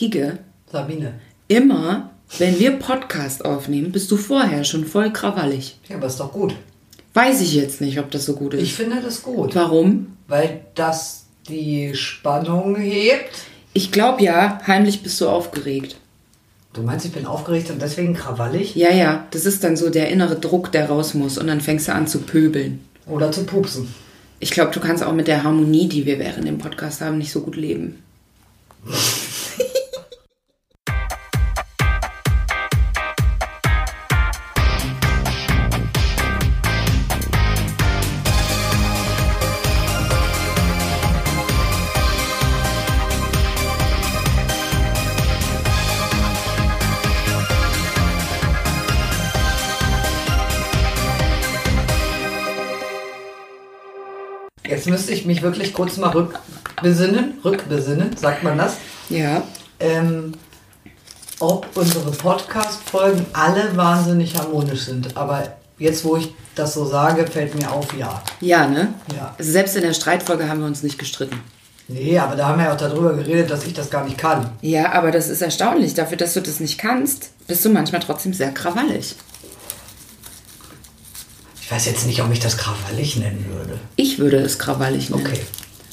Kike, Sabine. immer, wenn wir Podcast aufnehmen, bist du vorher schon voll krawallig. Ja, aber ist doch gut. Weiß ich jetzt nicht, ob das so gut ist. Ich finde das gut. Warum? Weil das die Spannung hebt. Ich glaube ja, heimlich bist du aufgeregt. Du meinst, ich bin aufgeregt und deswegen krawallig? Ja, ja, das ist dann so der innere Druck, der raus muss und dann fängst du an zu pöbeln. Oder zu pupsen. Ich glaube, du kannst auch mit der Harmonie, die wir während dem Podcast haben, nicht so gut leben. müsste ich mich wirklich kurz mal rückbesinnen. Rückbesinnen, sagt man das? Ja, Ähm, ob unsere Podcast-Folgen alle wahnsinnig harmonisch sind. Aber jetzt, wo ich das so sage, fällt mir auf, ja. ja, ne? Ja. Also selbst in der Streitfolge haben wir uns nicht gestritten. Nee, aber da haben wir ja auch darüber geredet, dass ich das gar nicht kann. Ja, aber das ist erstaunlich. Dafür, dass du das nicht kannst, bist du manchmal trotzdem sehr krawallig. Ich weiß jetzt nicht, ob ich das krawallig nennen würde. Ich würde es krawallig nennen. Okay.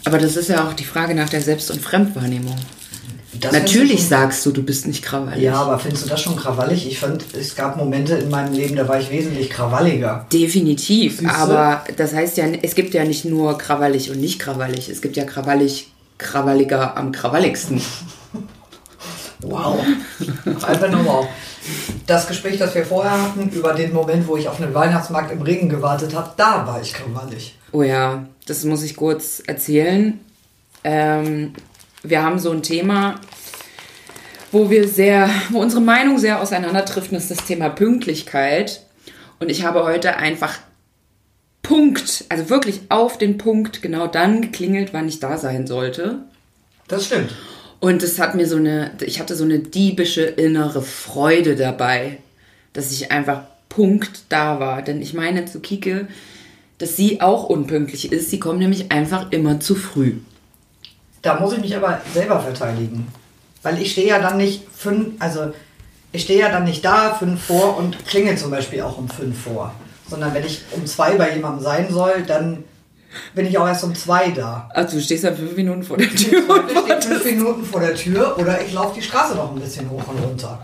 Aber das ist ja auch die Frage nach der Selbst- und Fremdwahrnehmung. Das Natürlich schon- sagst du, du bist nicht krawallig. Ja, aber findest du das schon krawallig? Ich fand, es gab Momente in meinem Leben, da war ich wesentlich krawalliger. Definitiv. Siehste? Aber das heißt ja, es gibt ja nicht nur krawallig und nicht krawallig. Es gibt ja krawallig, krawalliger am krawalligsten. Wow. Einfach nur wow. Das Gespräch, das wir vorher hatten, über den Moment, wo ich auf einen Weihnachtsmarkt im Regen gewartet habe, da war ich krawallig. Oh ja, das muss ich kurz erzählen. Ähm, wir haben so ein Thema, wo wir sehr, wo unsere Meinung sehr auseinanderdriften, ist das Thema Pünktlichkeit. Und ich habe heute einfach Punkt, also wirklich auf den Punkt genau dann geklingelt, wann ich da sein sollte. Das stimmt. Und es hat mir so eine, ich hatte so eine diebische innere Freude dabei, dass ich einfach Punkt da war. Denn ich meine zu Kike, dass sie auch unpünktlich ist. Sie kommt nämlich einfach immer zu früh. Da muss ich mich aber selber verteidigen. Weil ich stehe ja dann nicht fünf, also ich stehe ja dann nicht da fünf vor und klingel zum Beispiel auch um fünf vor. Sondern wenn ich um zwei bei jemandem sein soll, dann bin ich auch erst um zwei da. Also du stehst ja fünf Minuten vor der Tür. Zweifel stehe fünf Minuten vor der Tür oder ich laufe die Straße noch ein bisschen hoch und runter.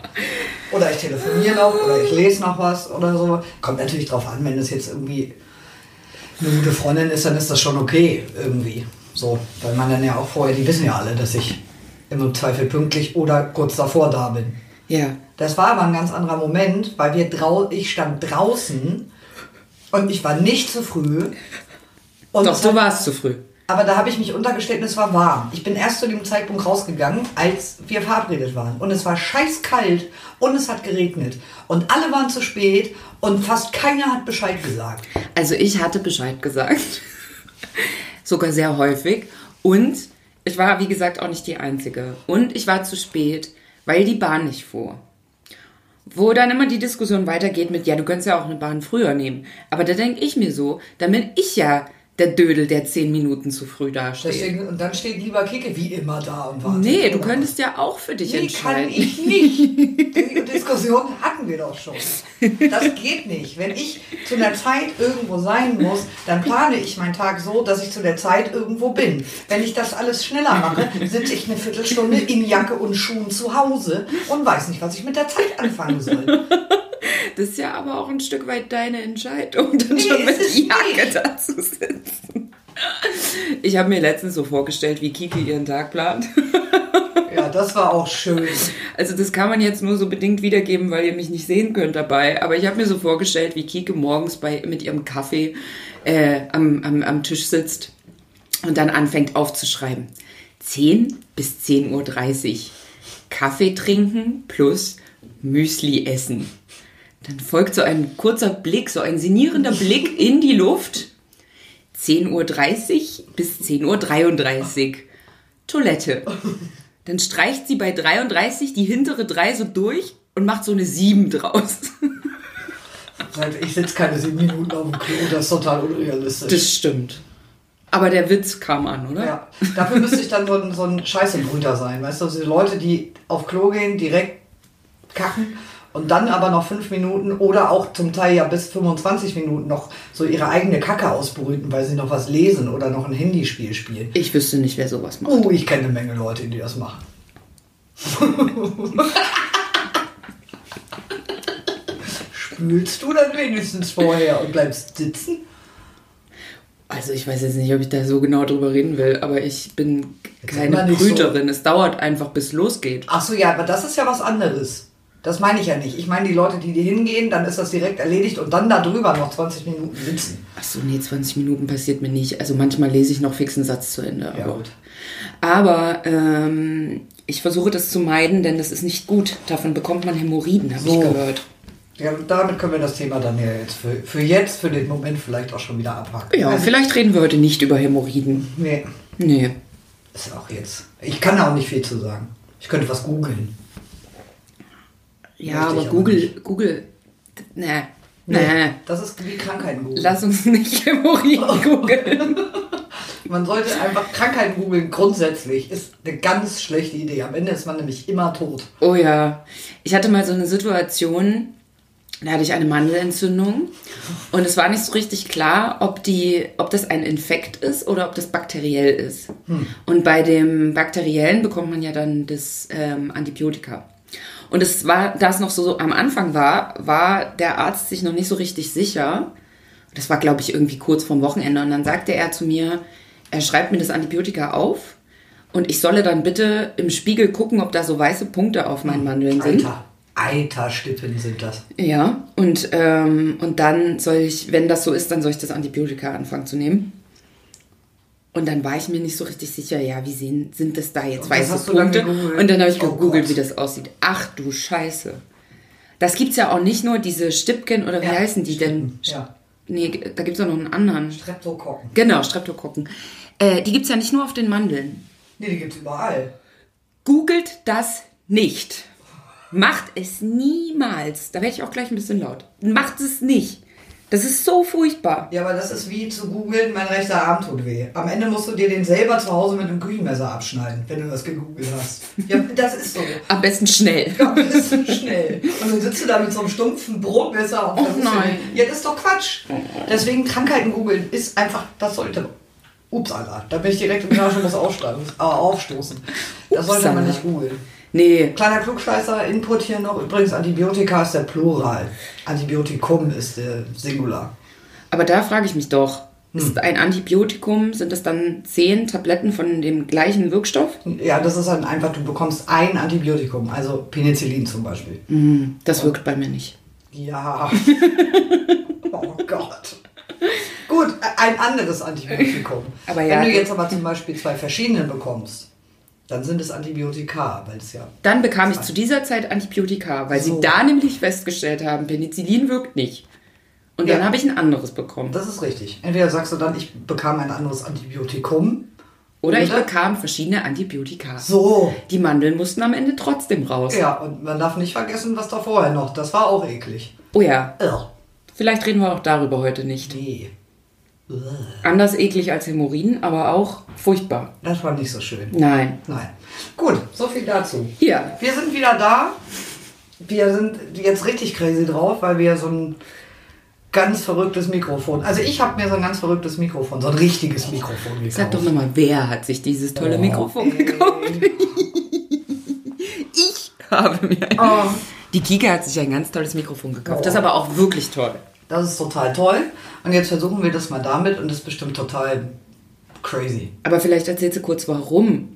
Oder ich telefoniere noch oder ich lese noch was oder so. Kommt natürlich drauf an, wenn es jetzt irgendwie eine gute Freundin ist, dann ist das schon okay irgendwie. So, weil man dann ja auch vorher, die wissen ja alle, dass ich im Zweifel pünktlich oder kurz davor da bin. Ja. Das war aber ein ganz anderer Moment, weil wir drau ich stand draußen und ich war nicht zu früh. Und Doch, du warst zu früh. aber da habe ich mich untergestellt und es war warm. Ich bin erst zu dem Zeitpunkt rausgegangen, als wir verabredet waren. Und es war scheißkalt und es hat geregnet. Und alle waren zu spät und fast keiner hat Bescheid gesagt. Also ich hatte Bescheid gesagt. Sogar sehr häufig. Und ich war, wie gesagt, auch nicht die Einzige. Und ich war zu spät, weil die Bahn nicht fuhr. Wo dann immer die Diskussion weitergeht mit, ja, du könntest ja auch eine Bahn früher nehmen. Aber da denke ich mir so, dann bin ich ja der Dödel, der zehn Minuten zu früh dasteht. Deswegen, und dann steht lieber Kike wie immer da und wartet. Nee, du könntest ja auch für dich Nee, kann entscheiden. ich nicht. Die Diskussion hatten wir doch schon. Das geht nicht. Wenn ich zu einer Zeit irgendwo sein muss, dann plane ich meinen Tag so, dass ich zu der Zeit irgendwo bin. Wenn ich das alles schneller mache, sitze ich eine Viertelstunde in Jacke und Schuhen zu Hause und weiß nicht, was ich mit der Zeit anfangen soll. Das ist ja aber auch ein Stück weit deine Entscheidung, dann Nee, schon mit Jacke nicht. da zu sitzen. Ich habe mir letztens so vorgestellt, wie Kiki ihren Tag plant. Ja, das war auch schön. Also das kann man jetzt nur so bedingt wiedergeben, weil ihr mich nicht sehen könnt dabei. Aber ich habe mir so vorgestellt, wie Kike morgens bei, mit ihrem Kaffee äh, am, am, am Tisch sitzt und dann anfängt aufzuschreiben. 10 bis 10.30 Uhr Kaffee trinken plus Müsli essen. Dann folgt so ein kurzer Blick, so ein sinnierender Blick in die Luft. 10.30 Uhr bis 10.33 Uhr. Toilette. Dann streicht sie bei 33 die hintere 3 so durch und macht so eine 7 draus. Ich sitze keine sieben Minuten auf dem Klo, das ist total unrealistisch. Das stimmt. Aber der Witz kam an, oder? Ja. Dafür müsste ich dann so ein, so ein Scheißebrüter sein, weißt du? Also die Leute, die auf Klo gehen, direkt kacken und dann aber noch fünf Minuten oder auch zum Teil ja bis 25 Minuten noch so ihre eigene Kacke ausbrüten, weil sie noch was lesen oder noch ein Handyspiel spielen. Ich wüsste nicht, wer sowas macht. Oh, ich kenne eine Menge Leute, die das machen. Spülst du dann wenigstens vorher und bleibst sitzen? Also ich weiß jetzt nicht, ob ich da so genau drüber reden will, aber ich bin keine Brüterin. Es dauert einfach, bis es losgeht. Ach so, ja, aber das ist ja was anderes. Das meine ich ja nicht. Ich meine die Leute, die hier hingehen, dann ist das direkt erledigt und dann da drüber noch 20 Minuten sitzen. Ach so, nee, 20 Minuten passiert mir nicht. Also manchmal lese ich noch fix einen Satz zu Ende. Ja, aber gut. aber ähm, ich versuche das zu meiden, denn das ist nicht gut. Davon bekommt man Hämorrhoiden, habe So. ich gehört. Ja, damit können wir das Thema dann ja jetzt für, für jetzt, für den Moment vielleicht auch schon wieder abhaken. Ja, Also, vielleicht reden wir heute nicht über Hämorrhoiden. Nee, Nee. ist auch jetzt. Ich kann da auch nicht viel zu sagen. Ich könnte was googeln. Ja, aber Google. Google, nee, nee. Das ist wie Krankheiten googeln. Lass uns nicht Hämorrhoiden googeln. Man sollte einfach Krankheiten googeln grundsätzlich. Ist eine ganz schlechte Idee. Am Ende ist man nämlich immer tot. Oh ja. Ich hatte mal so eine Situation, da hatte ich eine Mandelentzündung und es war nicht so richtig klar, ob, die, ob das ein Infekt ist oder ob das bakteriell ist. Und bei dem Bakteriellen bekommt man ja dann das ähm, Antibiotika. Und es war, da es noch so am Anfang war, war der Arzt sich noch nicht so richtig sicher. Das war, glaube ich, irgendwie kurz vorm Wochenende. Und dann sagte er zu mir, er schreibt mir das Antibiotika auf und ich solle dann bitte im Spiegel gucken, ob da so weiße Punkte auf meinen Mandeln sind. Alter. Eiterstippen sind das. Ja, und, ähm, und dann soll ich, wenn das so ist, dann soll ich das Antibiotika anfangen zu nehmen. Und dann war ich mir nicht so richtig sicher, ja, wie sehen, sind das da jetzt weiße Punkte? Und dann habe ich Oh gegoogelt, Gott. wie das aussieht. Ach du Scheiße. Das gibt's ja auch nicht nur, diese Stipken, oder wie Ja, heißen die denn? Ja. Nee, da gibt's auch noch einen anderen. Streptokokken. Genau, Streptokokken. Äh, die gibt's ja nicht nur auf den Mandeln. Nee, die gibt's überall. Googelt das nicht. Macht es niemals. Da werde ich auch gleich ein bisschen laut. Macht es nicht. Das ist so furchtbar. Ja, aber das ist wie zu googeln, mein rechter Arm tut weh. Am Ende musst du dir den selber zu Hause mit einem Küchenmesser abschneiden, wenn du das gegoogelt hast. Ja, das ist so. Am besten schnell. Ja, das ist so schnell. Und dann sitzt du da mit so einem stumpfen Brotmesser auf Oh der nein. Ja, das ist doch Quatsch. Deswegen Krankheiten googeln ist einfach, das sollte. Ups, Alter. Da bin ich direkt im muss aufsteigen, äh, aufstoßen. Das sollte man nicht googeln. Nee, Kleiner Klugscheißer, Input hier noch. Übrigens, Antibiotika ist der Plural. Antibiotikum ist der Singular. aber da frage ich mich doch. Hm. Ist ein Antibiotikum, sind das dann zehn Tabletten von dem gleichen Wirkstoff? Ja, das ist dann einfach, du bekommst ein Antibiotikum, also Penicillin zum Beispiel. Hm, das wirkt bei mir nicht. Ja. oh Gott. Gut, ein anderes Antibiotikum. Aber ja, Wenn du jetzt aber zum Beispiel zwei verschiedene bekommst, dann sind es Antibiotika, weil es ja. Dann bekam ich zu dieser Zeit Antibiotika, weil So. sie da nämlich festgestellt haben, Penicillin wirkt nicht. Und dann Ja. habe ich ein anderes bekommen. Das ist richtig. Entweder sagst du dann, ich bekam ein anderes Antibiotikum. Oder ich Oder? bekam verschiedene Antibiotika. So. Die Mandeln mussten am Ende trotzdem raus. Ja, und man darf nicht vergessen, was da vorher noch. Das war auch eklig. Oh ja, Ugh. vielleicht reden wir auch darüber heute nicht. Nee. Anders eklig als Hämorrhoiden, aber auch furchtbar. Das war nicht so schön. Nein. Nein. Gut, so viel dazu. Hier, Wir sind wieder da. Wir sind jetzt richtig crazy drauf, weil wir so ein ganz verrücktes Mikrofon. Also ich habe mir so ein ganz verrücktes Mikrofon, so ein richtiges Mikrofon gekauft. sag doch nochmal, wer hat sich dieses tolle Oh, Mikrofon ey. gekauft? Ich habe mir. Oh, Die Kika hat sich ein ganz tolles Mikrofon gekauft. Oh. Das ist aber auch wirklich toll. Das ist total toll. Und jetzt versuchen wir das mal damit und das ist bestimmt total crazy. Aber vielleicht erzählst du kurz, warum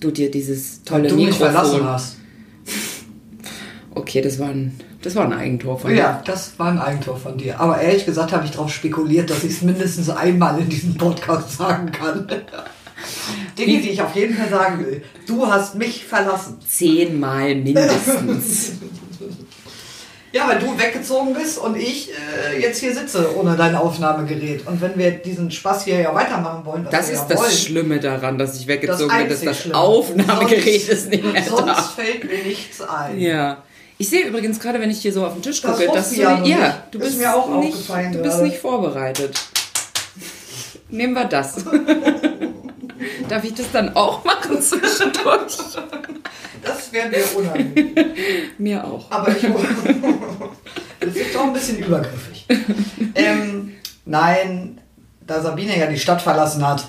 du dir dieses tolle du mich verlassen Mikrofon. hast. Okay, das war ein, das war ein Eigentor von Ja, das war ein Eigentor von dir. Aber ehrlich gesagt habe ich darauf spekuliert, dass ich es mindestens einmal in diesem Podcast sagen kann. Dinge, die ich auf jeden Fall sagen will. Du hast mich verlassen. Zehnmal mindestens. Ja, weil du weggezogen bist und ich äh, jetzt hier sitze ohne dein Aufnahmegerät. Und wenn wir diesen Spaß hier ja weitermachen wollen, Das ist ja das wollen, Schlimme daran, dass ich weggezogen bin, dass das Schlimme. Aufnahmegerät Sonst- ist nicht mehr Sonst da. fällt mir nichts ein. Ja. Ich sehe übrigens gerade, wenn ich hier so auf den Tisch Das gucke, dass du, ja ja, du Ist bist mir auch nicht, aufgefallen du bist gerade. nicht vorbereitet. nehmen wir das. Darf ich das dann auch machen zwischendurch? Das wäre mir unangenehm. Mir auch. Aber ich. das ist doch ein bisschen übergriffig. Ähm, nein, da Sabine ja die Stadt verlassen hat,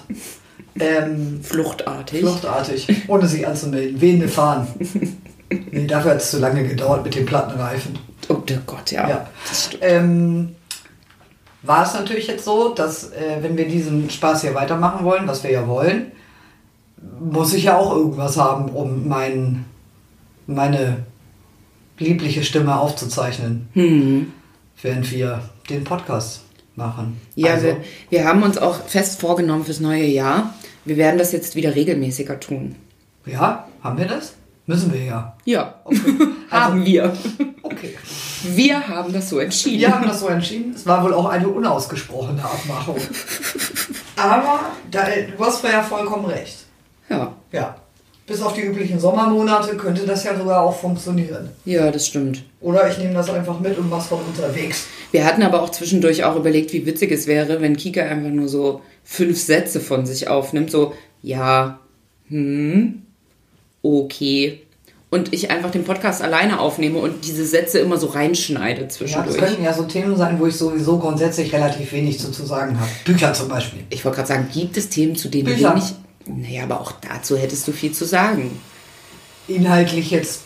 ähm, Fluchtartig. fluchtartig, ohne sich anzumelden, wehende Fahnen. Nee, dafür hat es zu lange gedauert mit den Plattenreifen. Oh der Gott, ja. Ja. Ähm, war es natürlich jetzt so, dass äh, wenn wir diesen Spaß hier weitermachen wollen, was wir ja wollen, muss ich ja auch irgendwas haben, um mein, meine liebliche Stimme aufzuzeichnen, Hm. während wir den Podcast machen. Ja, also, wir, wir haben uns auch fest vorgenommen fürs neue Jahr. Wir werden das jetzt wieder regelmäßiger tun. ja, haben wir das? Müssen wir ja. Ja, Okay. haben wir. Okay. Wir haben das so entschieden. Wir haben das so entschieden. Es war wohl auch eine unausgesprochene Abmachung. Aber da, du hast ja vollkommen recht. Ja, Ja. Bis auf die üblichen Sommermonate könnte das ja sogar auch funktionieren. ja, das stimmt. Oder ich nehme das einfach mit und mach's von unterwegs. Wir hatten aber auch zwischendurch auch überlegt, wie witzig es wäre, wenn Kika einfach nur so fünf Sätze von sich aufnimmt. So, ja, hm, okay. Und ich einfach den Podcast alleine aufnehme und diese Sätze immer so reinschneide Ja, das zwischendurch. könnten ja so Themen sein, wo ich sowieso grundsätzlich relativ wenig zu, zu sagen habe. Bücher zum Beispiel. ich wollte gerade sagen, gibt es Themen, zu denen Bücher. nicht... Naja, aber auch dazu hättest du viel zu sagen. Inhaltlich jetzt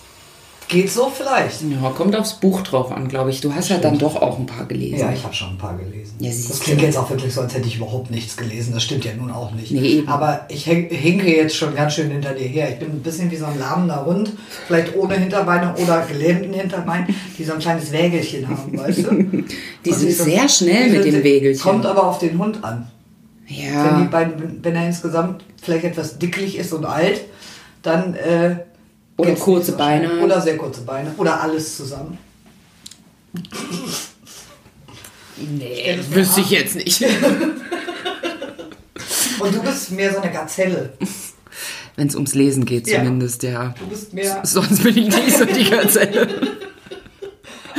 geht so vielleicht. Ja, kommt aufs Buch drauf an, glaube ich. Du hast ja dann doch auch ein paar gelesen. Ja, ich habe schon ein paar gelesen. Ja, das klingt jetzt auch wirklich so, als hätte ich überhaupt nichts gelesen. Das stimmt ja nun auch nicht. Nee. Aber ich hin- hinke jetzt schon ganz schön hinter dir her. Ich bin ein bisschen wie so ein lahmender Hund, vielleicht ohne Hinterbeine oder gelähmten Hinterbein, die so ein kleines Wägelchen haben, weißt du? Die sind so- sehr schnell mit dem Wägelchen. Kommt aber auf den Hund an. Wenn, die Ja, beiden, wenn er insgesamt vielleicht etwas dicklich ist und alt, dann. Äh, Oder kurze. Beine. Oder sehr kurze Beine. Oder alles zusammen. nee, wüsste ich jetzt nicht. Und du bist mehr so eine Gazelle. Wenn es ums Lesen geht Ja. zumindest, ja. Du bist mehr. Sonst bin ich nicht so die Gazelle.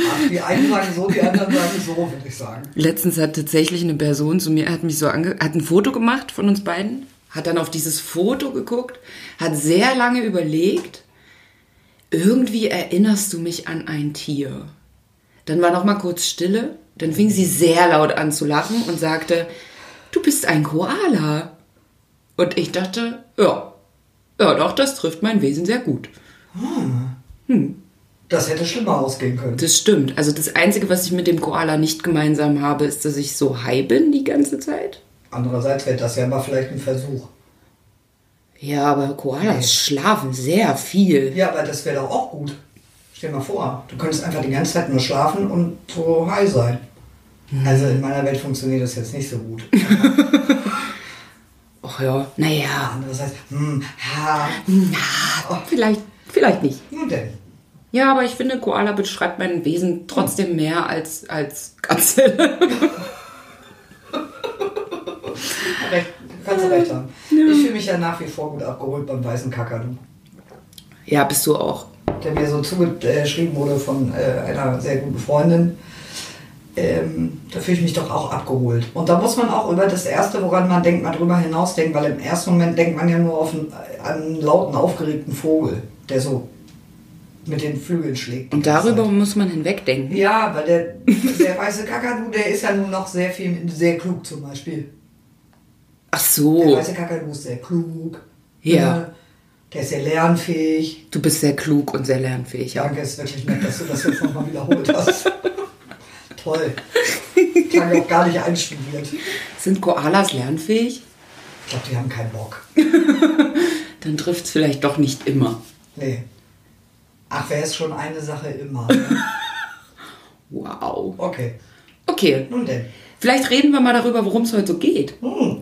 Ach, die einen sagen so, die anderen sagen so, würde ich sagen. Letztens hat tatsächlich eine Person zu mir, hat mich so ange hat ein Foto gemacht von uns beiden, hat dann auf dieses Foto geguckt, hat sehr lange überlegt, irgendwie erinnerst du mich an ein Tier. Dann war noch mal kurz Stille, dann fing sie sehr laut an zu lachen und sagte, du bist ein Koala. Und ich dachte, ja, ja doch, das trifft mein Wesen sehr gut. Das hätte schlimmer ausgehen können. Das stimmt. Also das Einzige, was ich mit dem Koala nicht gemeinsam habe, ist, dass ich so high bin die ganze Zeit. Andererseits wäre das ja mal vielleicht ein Versuch. Ja, aber Koalas schlafen sehr viel. Ja, aber das wäre doch auch gut. Stell dir mal vor, du könntest einfach die ganze Zeit nur schlafen und so high sein. Also in meiner Welt funktioniert das jetzt nicht so gut. Ach ja, naja, Andererseits, hm, ha, vielleicht, vielleicht nicht. nun denn. Ja, aber ich finde, Koala beschreibt mein Wesen trotzdem mehr als, als Gazelle. Recht, kannst du recht haben. Ich fühle mich ja nach wie vor gut abgeholt beim weißen Kakadu. Ja, bist du auch. der mir so zugeschrieben wurde von äh, einer sehr guten Freundin, ähm, da fühle ich mich doch auch abgeholt. Und da muss man auch über das Erste, woran man denkt, mal drüber hinausdenken, weil im ersten Moment denkt man ja nur auf einen, an einen lauten, aufgeregten Vogel, der so mit den Flügeln schlägt. Und darüber Zeit. muss man hinwegdenken. Ja, weil der, der weiße Kakadu, der ist ja nun noch sehr viel, sehr klug zum Beispiel. Ach Der so, weiße Kakadu ist sehr klug. Ja. ne? Der ist sehr lernfähig. du bist sehr klug und sehr lernfähig. Ja. Danke, ist wirklich nett, dass du das jetzt nochmal wiederholt hast. Toll. Klang auch gar nicht einstudiert. Sind Koalas lernfähig? Ich glaube, die haben keinen Bock. Dann trifft es vielleicht doch nicht immer. Nee. Ach, wäre es schon eine Sache immer. Ne? Wow. Okay. Okay, Nun denn. vielleicht reden wir mal darüber, worum es heute so geht. Hm.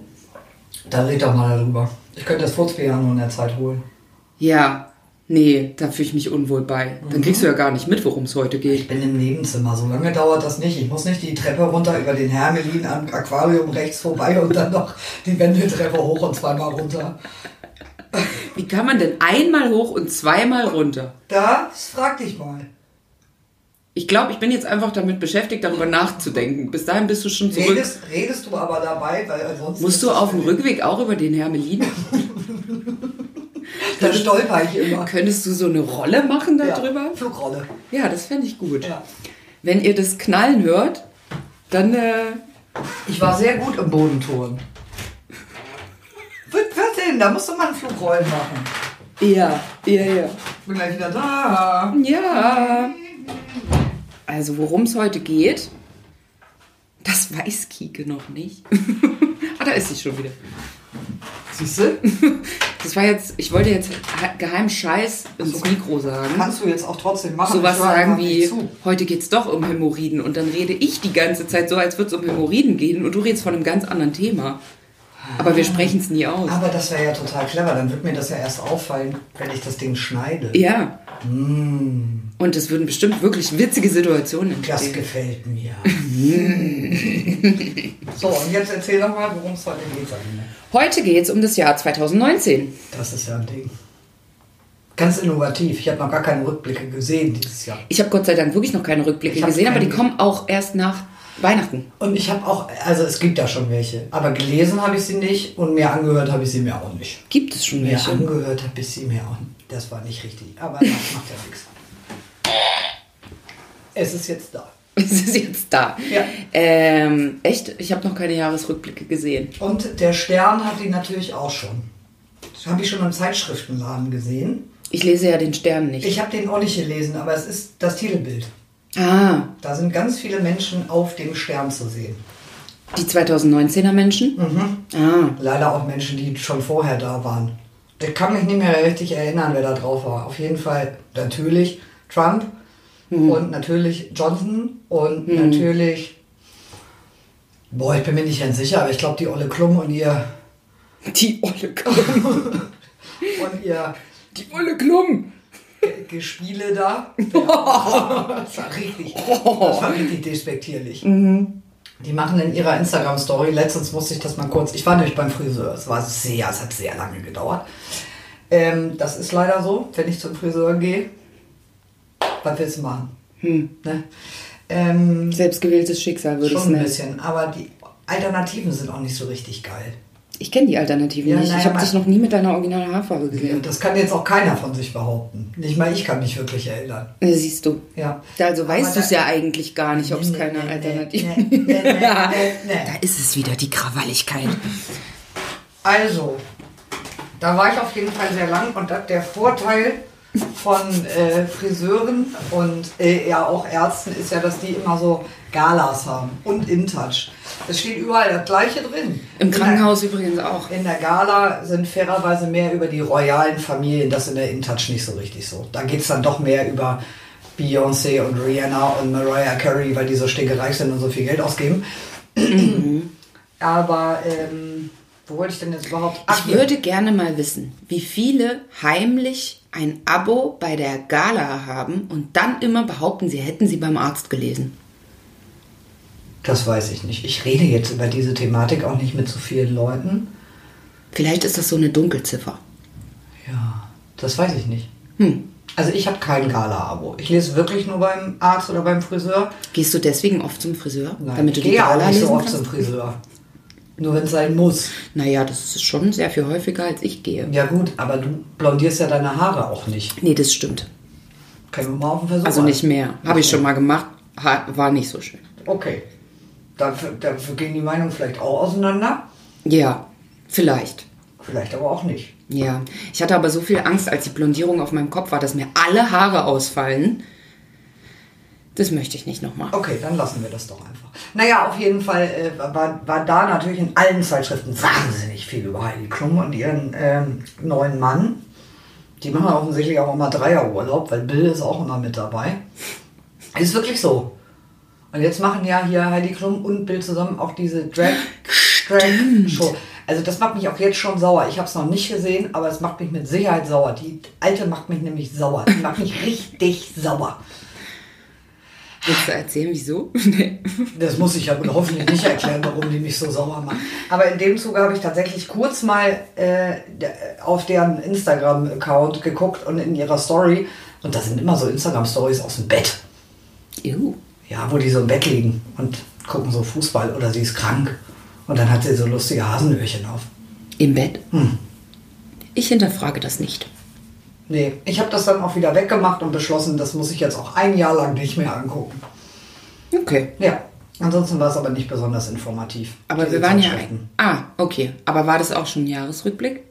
Dann red doch mal darüber. Ich könnte das Furzpiano in der Zeit holen. Ja, nee, da fühle ich mich unwohl bei. Dann kriegst du ja gar nicht mit, worum es heute Ich geht. bin im Nebenzimmer. So lange dauert das nicht. Ich muss nicht die Treppe runter über den Hermelin am Aquarium rechts vorbei und dann noch die Wendeltreppe hoch und zweimal runter. Wie kann man denn einmal hoch und zweimal runter? Das frag dich mal. Ich glaube, ich bin jetzt einfach damit beschäftigt, darüber nachzudenken. Bis dahin bist du schon zurück. Redest, redest du aber dabei, weil ansonsten. Musst du auf dem Rückweg auch über den Hermelin? Da stolper ich immer. Könntest du so eine Rolle machen darüber? Ja, Flugrolle. Ja, das fände ich gut. Ja. Wenn ihr das Knallen hört, dann äh, Ich war sehr gut im Bodenturnen. Was was denn? Da musst du mal einen Flugrollen machen. ja, ja, ja. Ich bin gleich wieder da. Ja. Also worum es heute geht, das weiß Kike noch nicht. ah, da ist sie schon wieder. Siehst du? Das war jetzt, ich wollte jetzt he- geheim Scheiß ins Mikro sagen. Kannst du jetzt auch trotzdem machen. Sowas Ich höre sagen wie, heute geht's doch um Hämorrhoiden und dann rede ich die ganze Zeit so, als würde es um Hämorrhoiden gehen und du redest von einem ganz anderen Thema. Aber wir sprechen es nie aus. Aber das wäre ja total clever. Dann wird mir das ja erst auffallen, wenn ich das Ding schneide. Ja. Und es würden bestimmt wirklich witzige Situationen Das entstehen. gefällt mir. so, und jetzt erzähl doch mal, worum es heute geht. Heute geht's um das Jahr 2019. Das ist ja ein Ding. Ganz innovativ. Ich habe noch gar keine Rückblicke gesehen dieses Jahr. Ich habe Gott sei Dank wirklich noch keine Rückblicke gesehen, aber die keine. kommen auch erst nach Weihnachten. Und ich habe auch, also es gibt da schon welche, aber gelesen habe ich sie nicht und mir angehört habe ich sie mir auch nicht. Gibt es schon Mir welche? angehört habe ich sie mir auch nicht. Das war nicht richtig, aber das macht ja nichts. Es ist jetzt da. Es ist jetzt da. Ja. Ähm, echt? Ich habe noch keine Jahresrückblicke gesehen. Und der Stern hat die natürlich auch schon. Das habe ich schon im Zeitschriftenladen gesehen. Ich lese ja den Stern nicht. Ich habe den auch nicht gelesen, aber es ist das Titelbild. Ah, Da sind ganz viele Menschen auf dem Stern zu sehen. die 2019er Menschen? Ah, Leider auch Menschen, die schon vorher da waren. Ich kann mich nicht mehr richtig erinnern, wer da drauf war. Auf jeden Fall natürlich Trump und natürlich Johnson und natürlich. Boah, ich bin mir nicht ganz sicher, aber ich glaube, die Olle Klum und ihr. die Olle Klum. Und ihr Die Olle Klum. Ge- Gespiele da. das war richtig, das war richtig despektierlich. Die machen in ihrer Instagram-Story, letztens musste ich das mal kurz, ich war nämlich beim Friseur, es war sehr, es hat sehr lange gedauert. Ähm, das ist leider so, wenn ich zum Friseur gehe. Was willst du machen? Ne? Ähm, Selbstgewähltes Schicksal würde ich es schon ein bisschen, aber die Alternativen sind auch nicht so richtig geil. Ich kenne die Alternativen Ja, nicht. naja, Ich habe dich noch nie mit deiner originalen Haarfarbe gesehen. Das kann jetzt auch keiner von sich behaupten. Nicht mal ich kann mich wirklich erinnern. Siehst du. Ja. Also weißt du es ja eigentlich gar nicht, ob es Nee, keine nee, Alternative nee, nee, nee. Da ist es wieder, die Krawalligkeit. Also, da war ich auf jeden Fall sehr lang und das- der Vorteil von äh, Friseuren und äh, ja auch Ärzten ist ja, dass die immer so Galas haben und InTouch. Es steht überall das Gleiche drin. Im Krankenhaus übrigens auch. In der Gala sind fairerweise mehr über die royalen Familien, das in der InTouch nicht so richtig so. Da geht es dann doch mehr über Beyoncé und Rihanna und Mariah Carey, weil die so stinkereich sind und so viel Geld ausgeben. Aber ähm, wo wollte ich denn jetzt überhaupt? Ach, Ich würde gerne mal wissen, wie viele heimlich ein Abo bei der Gala haben und dann immer behaupten, sie hätten sie beim Arzt gelesen. Das weiß ich nicht. Ich rede jetzt über diese Thematik auch nicht mit so vielen Leuten. Vielleicht ist das so eine Dunkelziffer. Ja, das weiß ich nicht. Hm. Also ich habe kein Gala-Abo. Ich lese wirklich nur beim Arzt oder beim Friseur. Gehst du deswegen oft zum Friseur? Nein, damit du ich die gehe auch Gala nicht lesen so oft kannst? zum Friseur. Nur wenn es sein muss. Naja, das ist schon sehr viel häufiger, als ich gehe. Ja gut, aber du blondierst ja deine Haare auch nicht. Nee, das stimmt. Können wir mal auf den Versuch Also nicht mehr. Habe ich schon mal gemacht. War nicht so schön. Okay. Dafür, dafür gehen die Meinungen vielleicht auch auseinander. Ja, vielleicht. Vielleicht aber auch nicht. Ja. Ich hatte aber so viel Angst, als die Blondierung auf meinem Kopf war, dass mir alle Haare ausfallen. Das möchte ich nicht nochmal. Okay, dann lassen wir das doch einfach. Naja, auf jeden Fall äh, war, war da natürlich in allen Zeitschriften wahnsinnig viel über Heidi Klum und ihren ähm, neuen Mann. Die machen offensichtlich auch immer Dreierurlaub, weil Bill ist auch immer mit dabei. Ist wirklich so. Und jetzt machen ja hier Heidi Klum und Bill zusammen auch diese Drag, Drag Show. Also das macht mich auch jetzt schon sauer. Ich habe es noch nicht gesehen, aber es macht mich mit Sicherheit sauer. Die alte macht mich nämlich sauer. Die macht mich richtig sauer. Willst du erzählen, wieso? nee. Das muss ich ja wohl hoffentlich nicht erklären, warum die mich so sauer macht. Aber in dem Zuge habe ich tatsächlich kurz mal äh, auf deren Instagram-Account geguckt und in ihrer Story. Und da sind immer so Instagram-Stories aus dem Bett. Ew. Ja, wo die so im Bett liegen und gucken so Fußball oder sie ist krank. Und dann hat sie so lustige Hasenöhrchen auf. Im Bett? Hm. Ich hinterfrage das nicht. Nee, ich habe das dann auch wieder weggemacht und beschlossen, das muss ich jetzt auch ein Jahr lang nicht mehr angucken. Okay. Ja, ansonsten war es aber nicht besonders informativ. Aber wir waren ja. Ah, okay. Aber war das auch schon ein Jahresrückblick?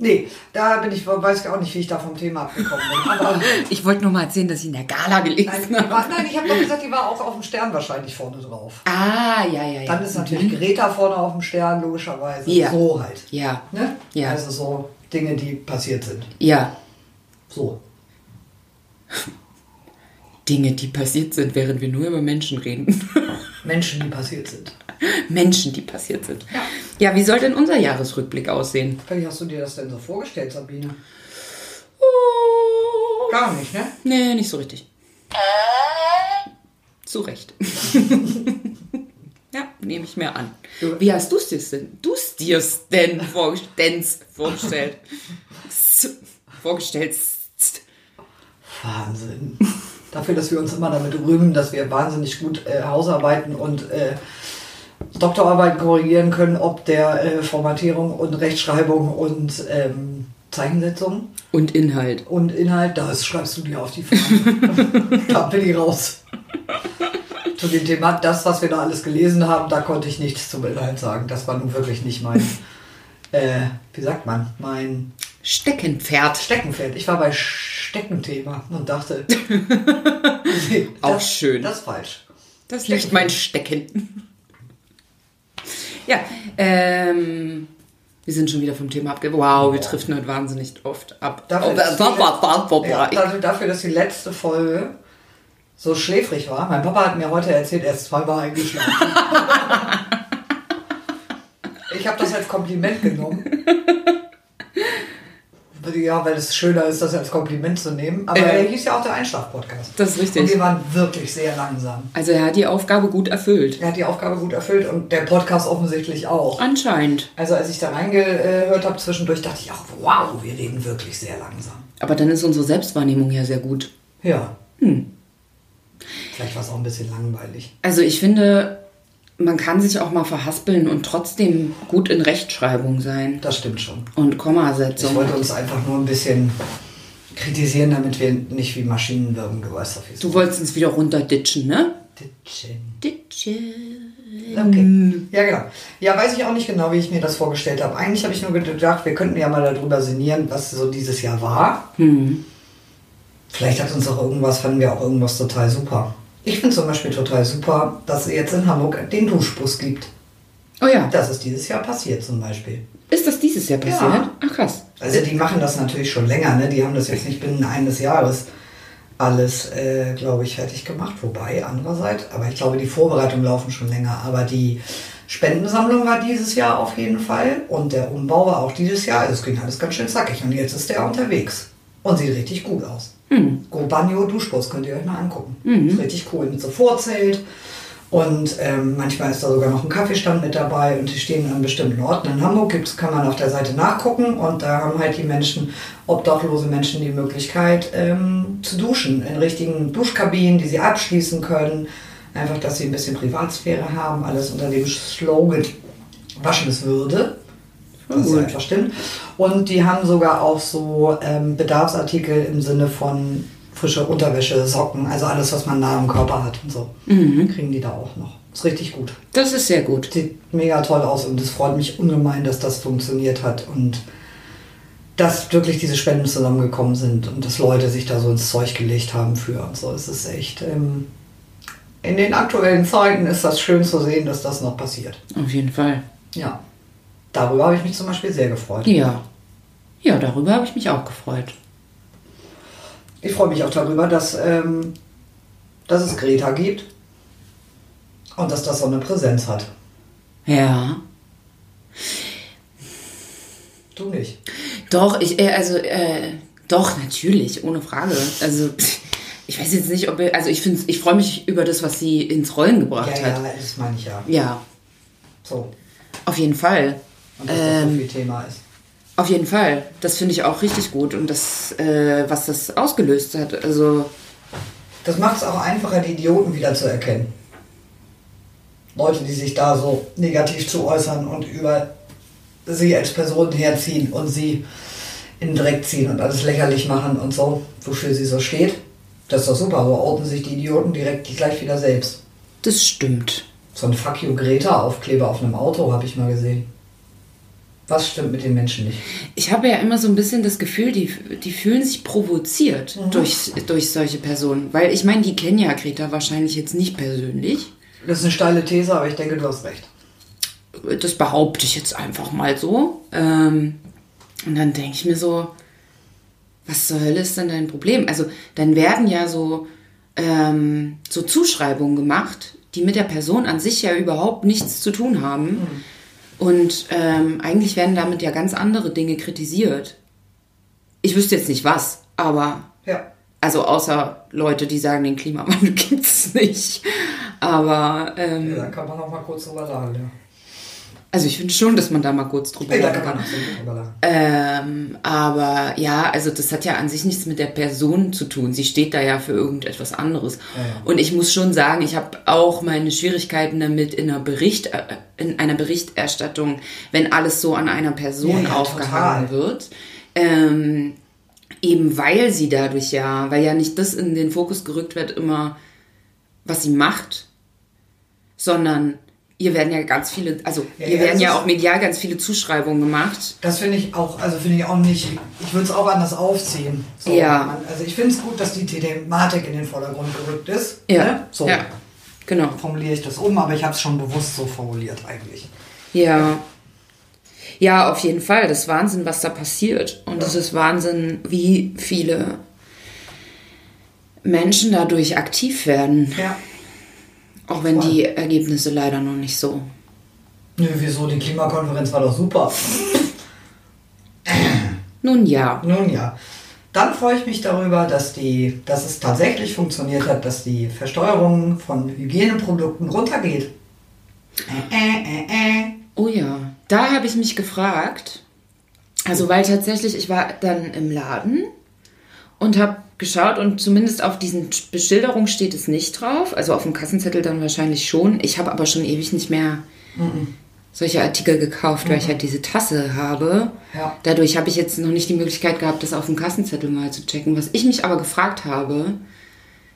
Nee, da bin ich, weiß ich auch nicht, wie ich da vom Thema abgekommen bin. Aber Ich wollte nur mal erzählen, dass ich in der Gala nein, gelesen habe. war, nein ich habe doch gesagt, die war auch auf dem Stern wahrscheinlich vorne drauf. Ah, ja, ja, ja. Dann ist natürlich Greta vorne auf dem Stern, logischerweise. Ja. So halt. Ja. Ne? Ja. Also so Dinge, die passiert sind. Ja. So. Dinge, die passiert sind, während wir nur über Menschen reden. Menschen, die passiert sind. Menschen, die passiert sind. Ja. Ja, wie soll denn unser Jahresrückblick aussehen? Wie hast du dir das denn so vorgestellt, Sabine? Oh. Gar nicht, ne? Nee, nicht so richtig. Zu Recht. nehme ich mir an. Wie hast du es dir denn, du's dir's denn vorgestellt? vorgestellt? vorgestellt. Wahnsinn. Dafür, dass wir uns immer damit rühmen, dass wir wahnsinnig gut äh, Hausarbeiten und äh, Doktorarbeiten korrigieren können, ob der äh, Formatierung und Rechtschreibung und ähm, Zeichensetzung Und Inhalt. und Inhalt, das schreibst du dir auf die Fahne. da bin ich raus. Zu dem Thema, das, was wir da alles gelesen haben, da konnte ich nichts zum Inhalt sagen. Das war nun wirklich nicht mein, äh, wie sagt man, mein Steckenpferd. Steckenpferd. Ich war bei Steckenthema und dachte, nee, Auch das, schön. Das ist falsch. Das ist nicht mein Stecken. Ja, ähm, wir sind schon wieder vom Thema abge... Wow, wir driften heute wahnsinnig oft ab. Dafür, Oh, ba- ba- let- ja, dafür, dass die letzte Folge so schläfrig war. Mein Papa hat mir heute erzählt, er ist zweimal eingeschlafen. ich habe das als Kompliment genommen. Ja, weil es schöner ist, das als Kompliment zu nehmen. Aber Äh. er hieß ja auch der Einschlaf-Podcast. Das ist Und wir richtig. waren wirklich sehr langsam. Also er hat die Aufgabe gut erfüllt. Er hat die Aufgabe gut erfüllt und der Podcast offensichtlich auch. Anscheinend. Also als ich da reingehört habe zwischendurch, dachte ich auch, wow, wir reden wirklich sehr langsam. Aber dann ist unsere Selbstwahrnehmung ja sehr gut. Ja. Hm. Vielleicht war es auch ein bisschen langweilig. Also ich finde, man kann sich auch mal verhaspeln und trotzdem gut in Rechtschreibung sein. Das stimmt schon. Und Ich Kommasetzung. wollte uns einfach nur ein bisschen kritisieren, damit wir nicht wie Maschinen wirken. Du weißt doch, wie Du wolltest uns wieder runterditschen, ne? Ditchen. Ditchen. Okay. Ja, genau. Ja, weiß ich auch nicht genau, wie ich mir das vorgestellt habe. Eigentlich habe ich nur gedacht, wir könnten ja mal darüber sinnieren, was so dieses Jahr war. Hm. Vielleicht hat uns auch irgendwas, fanden wir auch irgendwas total super. Ich finde zum Beispiel total super, dass es jetzt in Hamburg den Duschbus gibt. Oh ja. Das ist dieses Jahr passiert zum Beispiel. Ist das dieses Jahr passiert? Ja. Ach krass. Also die machen das natürlich schon länger, ne? Die haben das jetzt nicht binnen eines Jahres alles, äh, glaube ich, fertig gemacht. Wobei, andererseits, aber ich glaube, die Vorbereitungen laufen schon länger. Aber die Spendensammlung war dieses Jahr auf jeden Fall und der Umbau war auch dieses Jahr. Also es ging alles ganz schön zackig und jetzt ist der unterwegs und sieht richtig gut aus. Hm. Go Banjo Duschbus könnt ihr euch mal angucken. Ist richtig cool mit so Vorzelt. Und ähm, manchmal ist da sogar noch ein Kaffeestand mit dabei und die stehen an bestimmten Orten. In Hamburg gibt's, kann man auf der Seite nachgucken und da haben halt die Menschen, obdachlose Menschen, die Möglichkeit ähm, zu duschen in richtigen Duschkabinen, die sie abschließen können. Einfach, dass sie ein bisschen Privatsphäre haben. Alles unter dem Slogan Waschen ist Würde. Das ist einfach stimmt. Und die haben sogar auch so ähm, Bedarfsartikel im Sinne von frische Unterwäsche, Socken, also alles, was man nah am Körper hat und so. Kriegen die da auch noch. Ist richtig gut. Das ist sehr gut. Sieht mega toll aus und es freut mich ungemein, dass das funktioniert hat und dass wirklich diese Spenden zusammengekommen sind und dass Leute sich da so ins Zeug gelegt haben für und so. Es ist echt. Ähm, in den aktuellen Zeiten ist das schön zu sehen, dass das noch passiert. Auf jeden Fall. Ja. Darüber habe ich mich zum Beispiel sehr gefreut. Ja. Ja, darüber habe ich mich auch gefreut. Ich freue mich auch darüber, dass, ähm, dass es Greta gibt und dass das so eine Präsenz hat. Ja. Du nicht. Doch, ich, äh, also, äh, doch, natürlich, ohne Frage. Also, ich weiß jetzt nicht, ob, wir- also ich finde, ich freue mich über das, was sie ins Rollen gebracht Ja, hat. ja, das meine ich ja. Ja, So. auf jeden Fall. Und dass das so Ähm, viel Thema ist. Auf jeden Fall. Das finde ich auch richtig gut. Und das, äh, was das ausgelöst hat, also Das macht es auch einfacher, die Idioten wieder zu erkennen. Leute, die sich da so negativ zu äußern und über sie als Person herziehen und sie in den Dreck ziehen und alles lächerlich machen und so, wofür sie so steht. Das ist doch super, so outen sich die Idioten direkt gleich wieder selbst. Das stimmt. So ein Fuck you Greta Aufkleber auf einem Auto habe ich mal gesehen. Was stimmt mit den Menschen nicht? Ich habe ja immer so ein bisschen das Gefühl, die, die fühlen sich provoziert durch, durch solche Personen. Weil ich meine, die kennen ja Greta wahrscheinlich jetzt nicht persönlich. Das ist eine steile These, aber ich denke, du hast recht. Das behaupte ich jetzt einfach mal so. Ähm, und dann denke ich mir so, was zur Hölle ist denn dein Problem? Also dann werden ja so, ähm, so Zuschreibungen gemacht, die mit der Person an sich ja überhaupt nichts zu tun haben. Und ähm, eigentlich werden damit ja ganz andere Dinge kritisiert. Ich wüsste jetzt nicht was, aber Ja. also außer Leute, die sagen, den Klimawandel gibt es nicht. Aber ähm, Ja, da kann man auch mal kurz drüber lachen, ja. Also ich finde schon, dass man da mal kurz drüber lachen kann. Ähm, aber ja, also das hat ja an sich nichts mit der Person zu tun. Sie steht da ja für irgendetwas anderes. Ja, ja. Und ich muss schon sagen, ich habe auch meine Schwierigkeiten damit in einer, Bericht, äh, in einer Berichterstattung, wenn alles so an einer Person Ja, ja, aufgehangen wird. Ähm, eben weil sie dadurch ja, weil ja nicht das in den Fokus gerückt wird, immer was sie macht, sondern ihr werden ja ganz viele, also Ja, ihr ja, werden ja auch medial ganz viele Zuschreibungen gemacht. Das finde ich auch, also finde ich auch nicht, ich würde es auch anders aufziehen. So, Ja. Also ich finde es gut, dass die Thematik in den Vordergrund gerückt ist. Ja, Ne? So ja, genau. formuliere ich das um, aber ich habe es schon bewusst so formuliert eigentlich. Ja. Ja, auf jeden Fall. Das ist Wahnsinn, was da passiert. Und es ist Wahnsinn, wie viele Menschen dadurch aktiv werden. Ja. Auch wenn Voll. die Ergebnisse leider noch nicht so. Nö, wieso? Die Klimakonferenz war doch super. Nun ja. Nun ja. Dann freue ich mich darüber, dass, die, dass es tatsächlich funktioniert hat, dass die Versteuerung von Hygieneprodukten runtergeht. Äh, äh, äh, äh. Oh ja. Da habe ich mich gefragt. Also, weil tatsächlich, ich war dann im Laden und habe geschaut und zumindest auf diesen Beschilderung steht es nicht drauf. Also auf dem Kassenzettel dann wahrscheinlich schon. Ich habe aber schon ewig nicht mehr solche Artikel gekauft, weil ich halt diese Tasse habe. Ja. Dadurch habe ich jetzt noch nicht die Möglichkeit gehabt, das auf dem Kassenzettel mal zu checken. Was ich mich aber gefragt habe,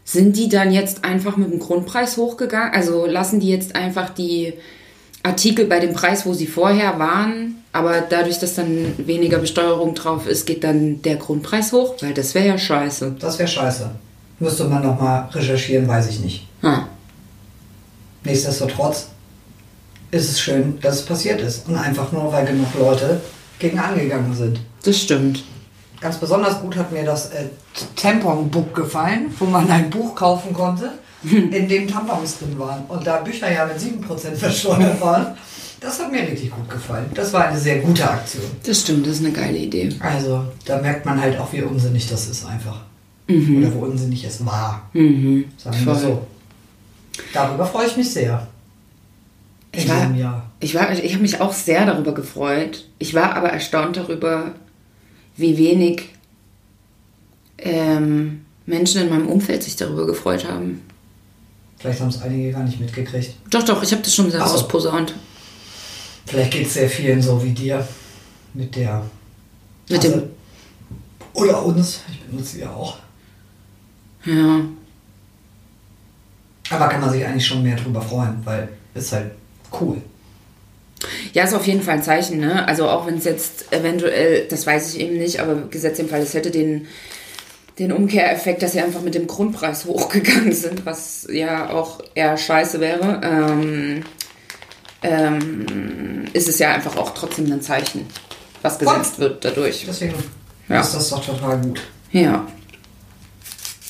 sind die dann jetzt einfach mit dem Grundpreis hochgegangen? Also lassen die jetzt einfach die Artikel bei dem Preis, wo sie vorher waren, aber dadurch, dass dann weniger Besteuerung drauf ist, geht dann der Grundpreis hoch? Weil das wäre ja scheiße. Das wäre scheiße. Müsste man nochmal recherchieren, weiß ich nicht. Hm. Nichtsdestotrotz ist es schön, dass es passiert ist. Und einfach nur, weil genug Leute gegen angegangen sind. Das stimmt. Ganz besonders gut hat mir das äh, Tampon-Book gefallen, wo man ein Buch kaufen konnte, in dem Tampons drin waren. Und da Bücher ja mit 7% versteuert waren, das hat mir richtig gut gefallen. Das war eine sehr gute Aktion. Das stimmt, das ist eine geile Idee. Also, da merkt man halt auch, wie unsinnig das ist einfach. Oder wo unsinnig es war. Mhm. Sagen wir so. Darüber freue ich mich sehr. In Ich war, ich war, ich habe mich auch sehr darüber gefreut. Ich war aber erstaunt darüber, wie wenig ähm, Menschen in meinem Umfeld sich darüber gefreut haben. Vielleicht haben es einige gar nicht mitgekriegt. Doch, doch, ich habe das schon sehr so. rausposaunt. Vielleicht geht es sehr vielen so wie dir. Mit der. Mit dem, Oder uns. Ich benutze sie ja auch. ja, Aber kann man sich eigentlich schon mehr drüber freuen, weil ist halt cool. Ja, ist auf jeden Fall ein Zeichen, ne? Also auch wenn es jetzt eventuell, das weiß ich eben nicht, aber gesetzt im Fall, es hätte den, den Umkehreffekt, dass sie einfach mit dem Grundpreis hochgegangen sind, was ja auch eher scheiße wäre, ähm, ähm, ist es ja einfach auch trotzdem ein Zeichen, was gesetzt wird dadurch. Deswegen Ja. ist das doch total gut. Ja.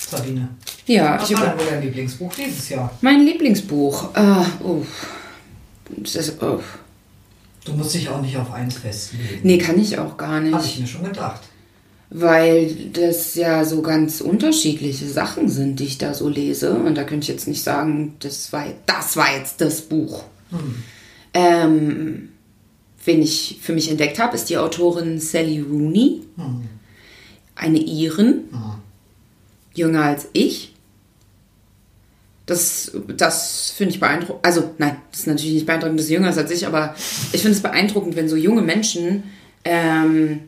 Sabine. Ja, Was ich war denn wohl dein Lieblingsbuch dieses Jahr? mein Lieblingsbuch. Ah, oh. Das, oh. Du musst dich auch nicht auf eins festlegen. Nee, kann ich auch gar nicht. Habe ich mir schon gedacht. Weil das ja so ganz unterschiedliche Sachen sind, die ich da so lese. Und da könnte ich jetzt nicht sagen, das war, das war jetzt das Buch. Ähm, wen ich für mich entdeckt habe, ist die Autorin Sally Rooney. Eine Irin, jünger als ich. Das, das finde ich beeindruckend. Also, nein, das ist natürlich nicht beeindruckend, dass sie jünger ist als ich, aber ich finde es beeindruckend, wenn so junge Menschen, ähm,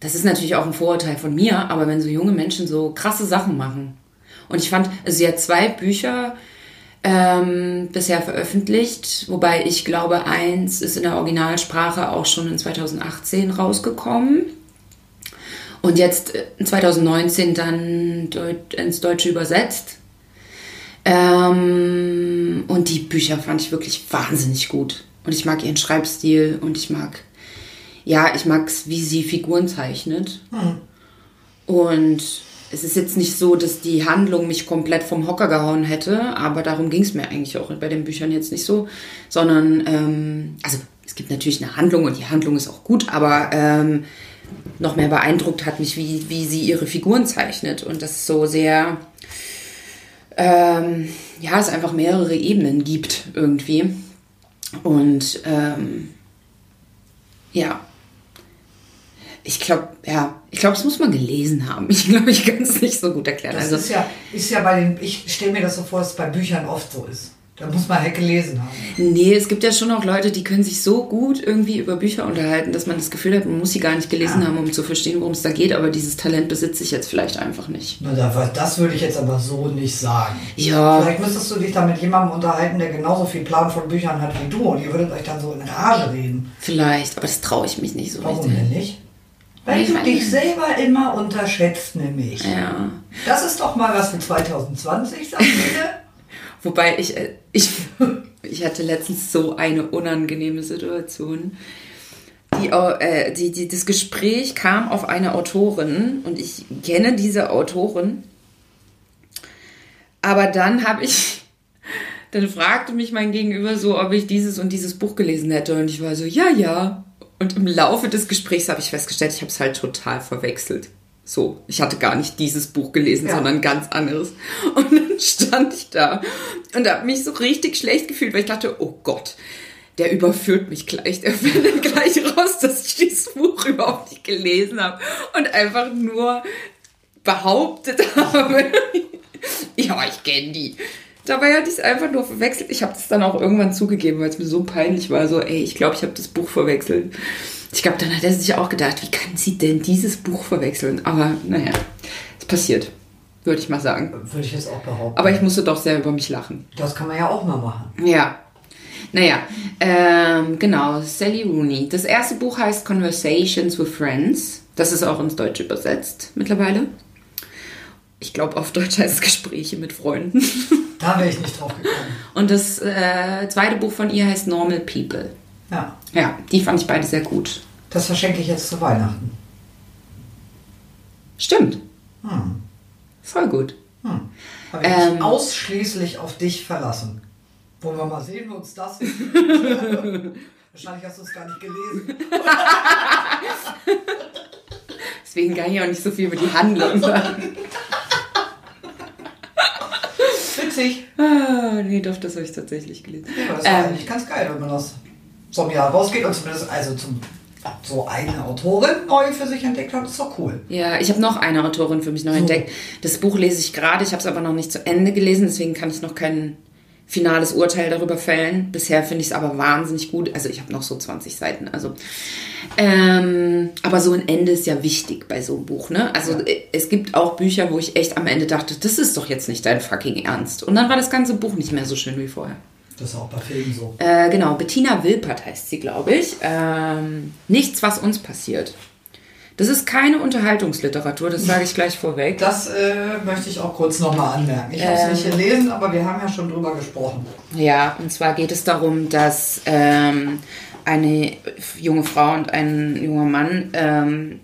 das ist natürlich auch ein Vorurteil von mir, aber wenn so junge Menschen so krasse Sachen machen. Und ich fand, also sie hat zwei Bücher ähm, bisher veröffentlicht, wobei ich glaube, eins ist in der Originalsprache auch schon in 2018 rausgekommen. Und jetzt 2019 dann ins Deutsche übersetzt. Ähm, und die Bücher fand ich wirklich wahnsinnig gut. Und ich mag ihren Schreibstil und ich mag, ja, ich mag es, wie sie Figuren zeichnet. Hm. Und es ist jetzt nicht so, dass die Handlung mich komplett vom Hocker gehauen hätte, aber darum ging es mir eigentlich auch bei den Büchern jetzt nicht so, sondern, ähm, also es gibt natürlich eine Handlung und die Handlung ist auch gut, aber ähm, noch mehr beeindruckt hat mich, wie, wie sie ihre Figuren zeichnet und das so sehr, ähm, ja, es einfach mehrere Ebenen gibt irgendwie. Und ähm, ja, ich glaube, ja, ich glaube, das muss man gelesen haben. Ich glaube, ich kann es nicht so gut erklären. Das also, ist ja, ist ja bei den, ich stelle mir das so vor, dass es bei Büchern oft so ist. Da muss man halt gelesen haben. Nee, es gibt ja schon auch Leute, die können sich so gut irgendwie über Bücher unterhalten, dass man das Gefühl hat, man muss sie gar nicht gelesen ja. haben, um zu verstehen, worum es da geht. Aber dieses Talent besitze ich jetzt vielleicht einfach nicht. Na, das würde ich jetzt aber so nicht sagen. Ja. Vielleicht müsstest du dich da mit jemandem unterhalten, der genauso viel Plan von Büchern hat wie du und ihr würdet euch dann so in Rage reden. Vielleicht, aber das traue ich mich nicht so Warum richtig. denn nicht? Weil du dich selber immer unterschätzt, nämlich. Ja. Das ist doch mal was für 2020, sagt ihr. Wobei ich, äh, ich, ich hatte letztens so eine unangenehme Situation. Die, äh, die, die, das Gespräch kam auf eine Autorin und ich kenne diese Autorin. Aber dann habe ich, dann fragte mich mein Gegenüber so, ob ich dieses und dieses Buch gelesen hätte. Und ich war so, ja, ja. Und im Laufe des Gesprächs habe ich festgestellt, ich habe es halt total verwechselt. So, ich hatte gar nicht dieses Buch gelesen, ja. sondern ganz anderes. Und dann stand ich da und habe mich so richtig schlecht gefühlt, weil ich dachte, oh Gott, der überführt mich gleich. Der findet gleich raus, dass ich dieses Buch überhaupt nicht gelesen habe und einfach nur behauptet habe. ja, ich kenne die. Dabei hatte ich es einfach nur verwechselt. Ich habe das dann auch irgendwann zugegeben, weil es mir so peinlich war. So, ey, ich glaube, ich habe das Buch verwechselt. Ich glaube, dann hat er sich auch gedacht, wie kann sie denn dieses Buch verwechseln? Aber naja, es passiert, würde ich mal sagen. Würde ich jetzt auch behaupten. Aber ich musste doch sehr über mich lachen. Das kann man ja auch mal machen. Ja. Naja, ähm, genau, Sally Rooney. Das erste Buch heißt Conversations with Friends. Das ist auch ins Deutsche übersetzt mittlerweile. Ich glaube, auf Deutsch heißt es Gespräche mit Freunden. Da wäre ich nicht drauf gekommen. Und das äh, zweite Buch von ihr heißt Normal People. Ja. Ja, die fand ich beide sehr gut. Das verschenke ich jetzt zu Weihnachten. Stimmt. Hm. Voll gut. Hm. Habe ich ähm, ausschließlich auf dich verlassen. Wollen wir mal sehen, wie uns das Wahrscheinlich hast du es gar nicht gelesen. Deswegen kann ich auch nicht so viel über die Handlung sagen. Witzig. Ah, nee, doch, das habe ich tatsächlich gelesen. Ja, das war ähm, eigentlich ganz geil, wenn man das so im Jahr rausgeht und zumindest also zum so eine Autorin neu für sich entdeckt hat, ist doch cool. Ja, ich habe noch eine Autorin für mich neu so. entdeckt. Das Buch lese ich gerade, ich habe es aber noch nicht zu Ende gelesen, deswegen kann ich noch kein finales Urteil darüber fällen. Bisher finde ich es aber wahnsinnig gut. Also ich habe noch so 20 Seiten. Also, ähm, aber so ein Ende ist ja wichtig bei so einem Buch. Ne? Also ja. es gibt auch Bücher, wo ich echt am Ende dachte, das ist doch jetzt nicht dein fucking Ernst. Und dann war das ganze Buch nicht mehr so schön wie vorher. Das ist auch bei Filmen so. Äh, genau, Bettina Wilpert heißt sie, glaube ich. Ähm, Nichts, was uns passiert. Das ist keine Unterhaltungsliteratur, das sage ich gleich vorweg. Das äh, möchte ich auch kurz nochmal anmerken. Ich habe es ähm, nicht gelesen, aber wir haben ja schon drüber gesprochen. Ja, und zwar geht es darum, dass ähm, eine junge Frau und ein junger Mann, ähm,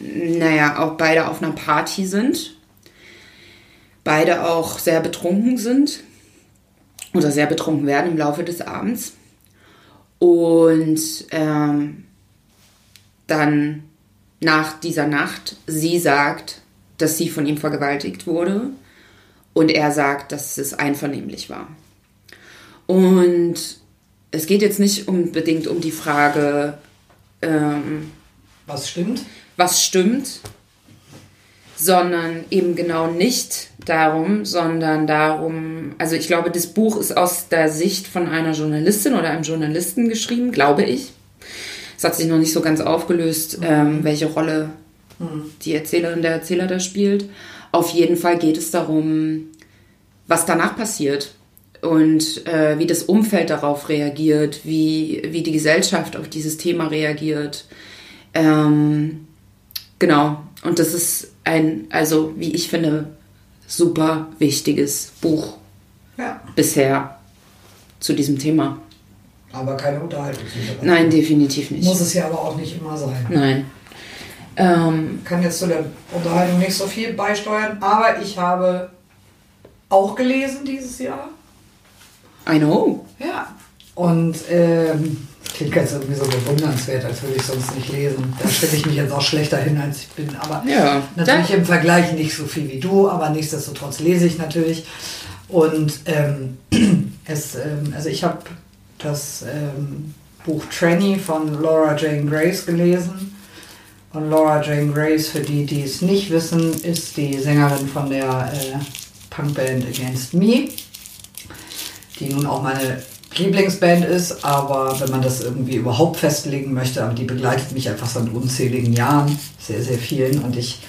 naja, auch beide auf einer Party sind. Beide auch sehr betrunken sind oder sehr betrunken werden im Laufe des Abends. Und ähm, dann nach dieser Nacht sie sagt, dass sie von ihm vergewaltigt wurde und er sagt, dass es einvernehmlich war. Und es geht jetzt nicht unbedingt um die Frage, ähm, was stimmt? Was stimmt, sondern eben genau nicht darum, sondern darum, also ich glaube, das Buch ist aus der Sicht von einer Journalistin oder einem Journalisten geschrieben, glaube ich. Es hat sich noch nicht so ganz aufgelöst, ähm, welche Rolle die Erzählerin, der Erzähler da spielt. Auf jeden Fall geht es darum, was danach passiert und äh, wie das Umfeld darauf reagiert, wie, wie die Gesellschaft auf dieses Thema reagiert. Ähm, genau. Und das ist ein, also wie ich finde, super wichtiges Buch Ja, bisher zu diesem Thema. Aber keine Unterhaltungsliteratur. Nein, definitiv nicht. Muss es ja aber auch nicht immer sein. Nein. Ähm, kann jetzt zu der Unterhaltung nicht so viel beisteuern, aber ich habe auch gelesen dieses Jahr. I know. Ja. Und ähm, klingt jetzt irgendwie so bewundernswert, als würde ich sonst nicht lesen. Da stelle ich mich jetzt auch schlechter hin, als ich bin. Aber Ja, natürlich da- im Vergleich nicht so viel wie du, aber nichtsdestotrotz lese ich natürlich. Und ähm, es, ähm, also ich habe das ähm, Buch Tranny von Laura Jane Grace gelesen. Und Laura Jane Grace, für die, die es nicht wissen, ist die Sängerin von der äh, Punkband Against Me, die nun auch meine Lieblingsband ist, aber wenn man das irgendwie überhaupt festlegen möchte, aber die begleitet mich einfach seit unzähligen Jahren, sehr, sehr vielen. Und ich,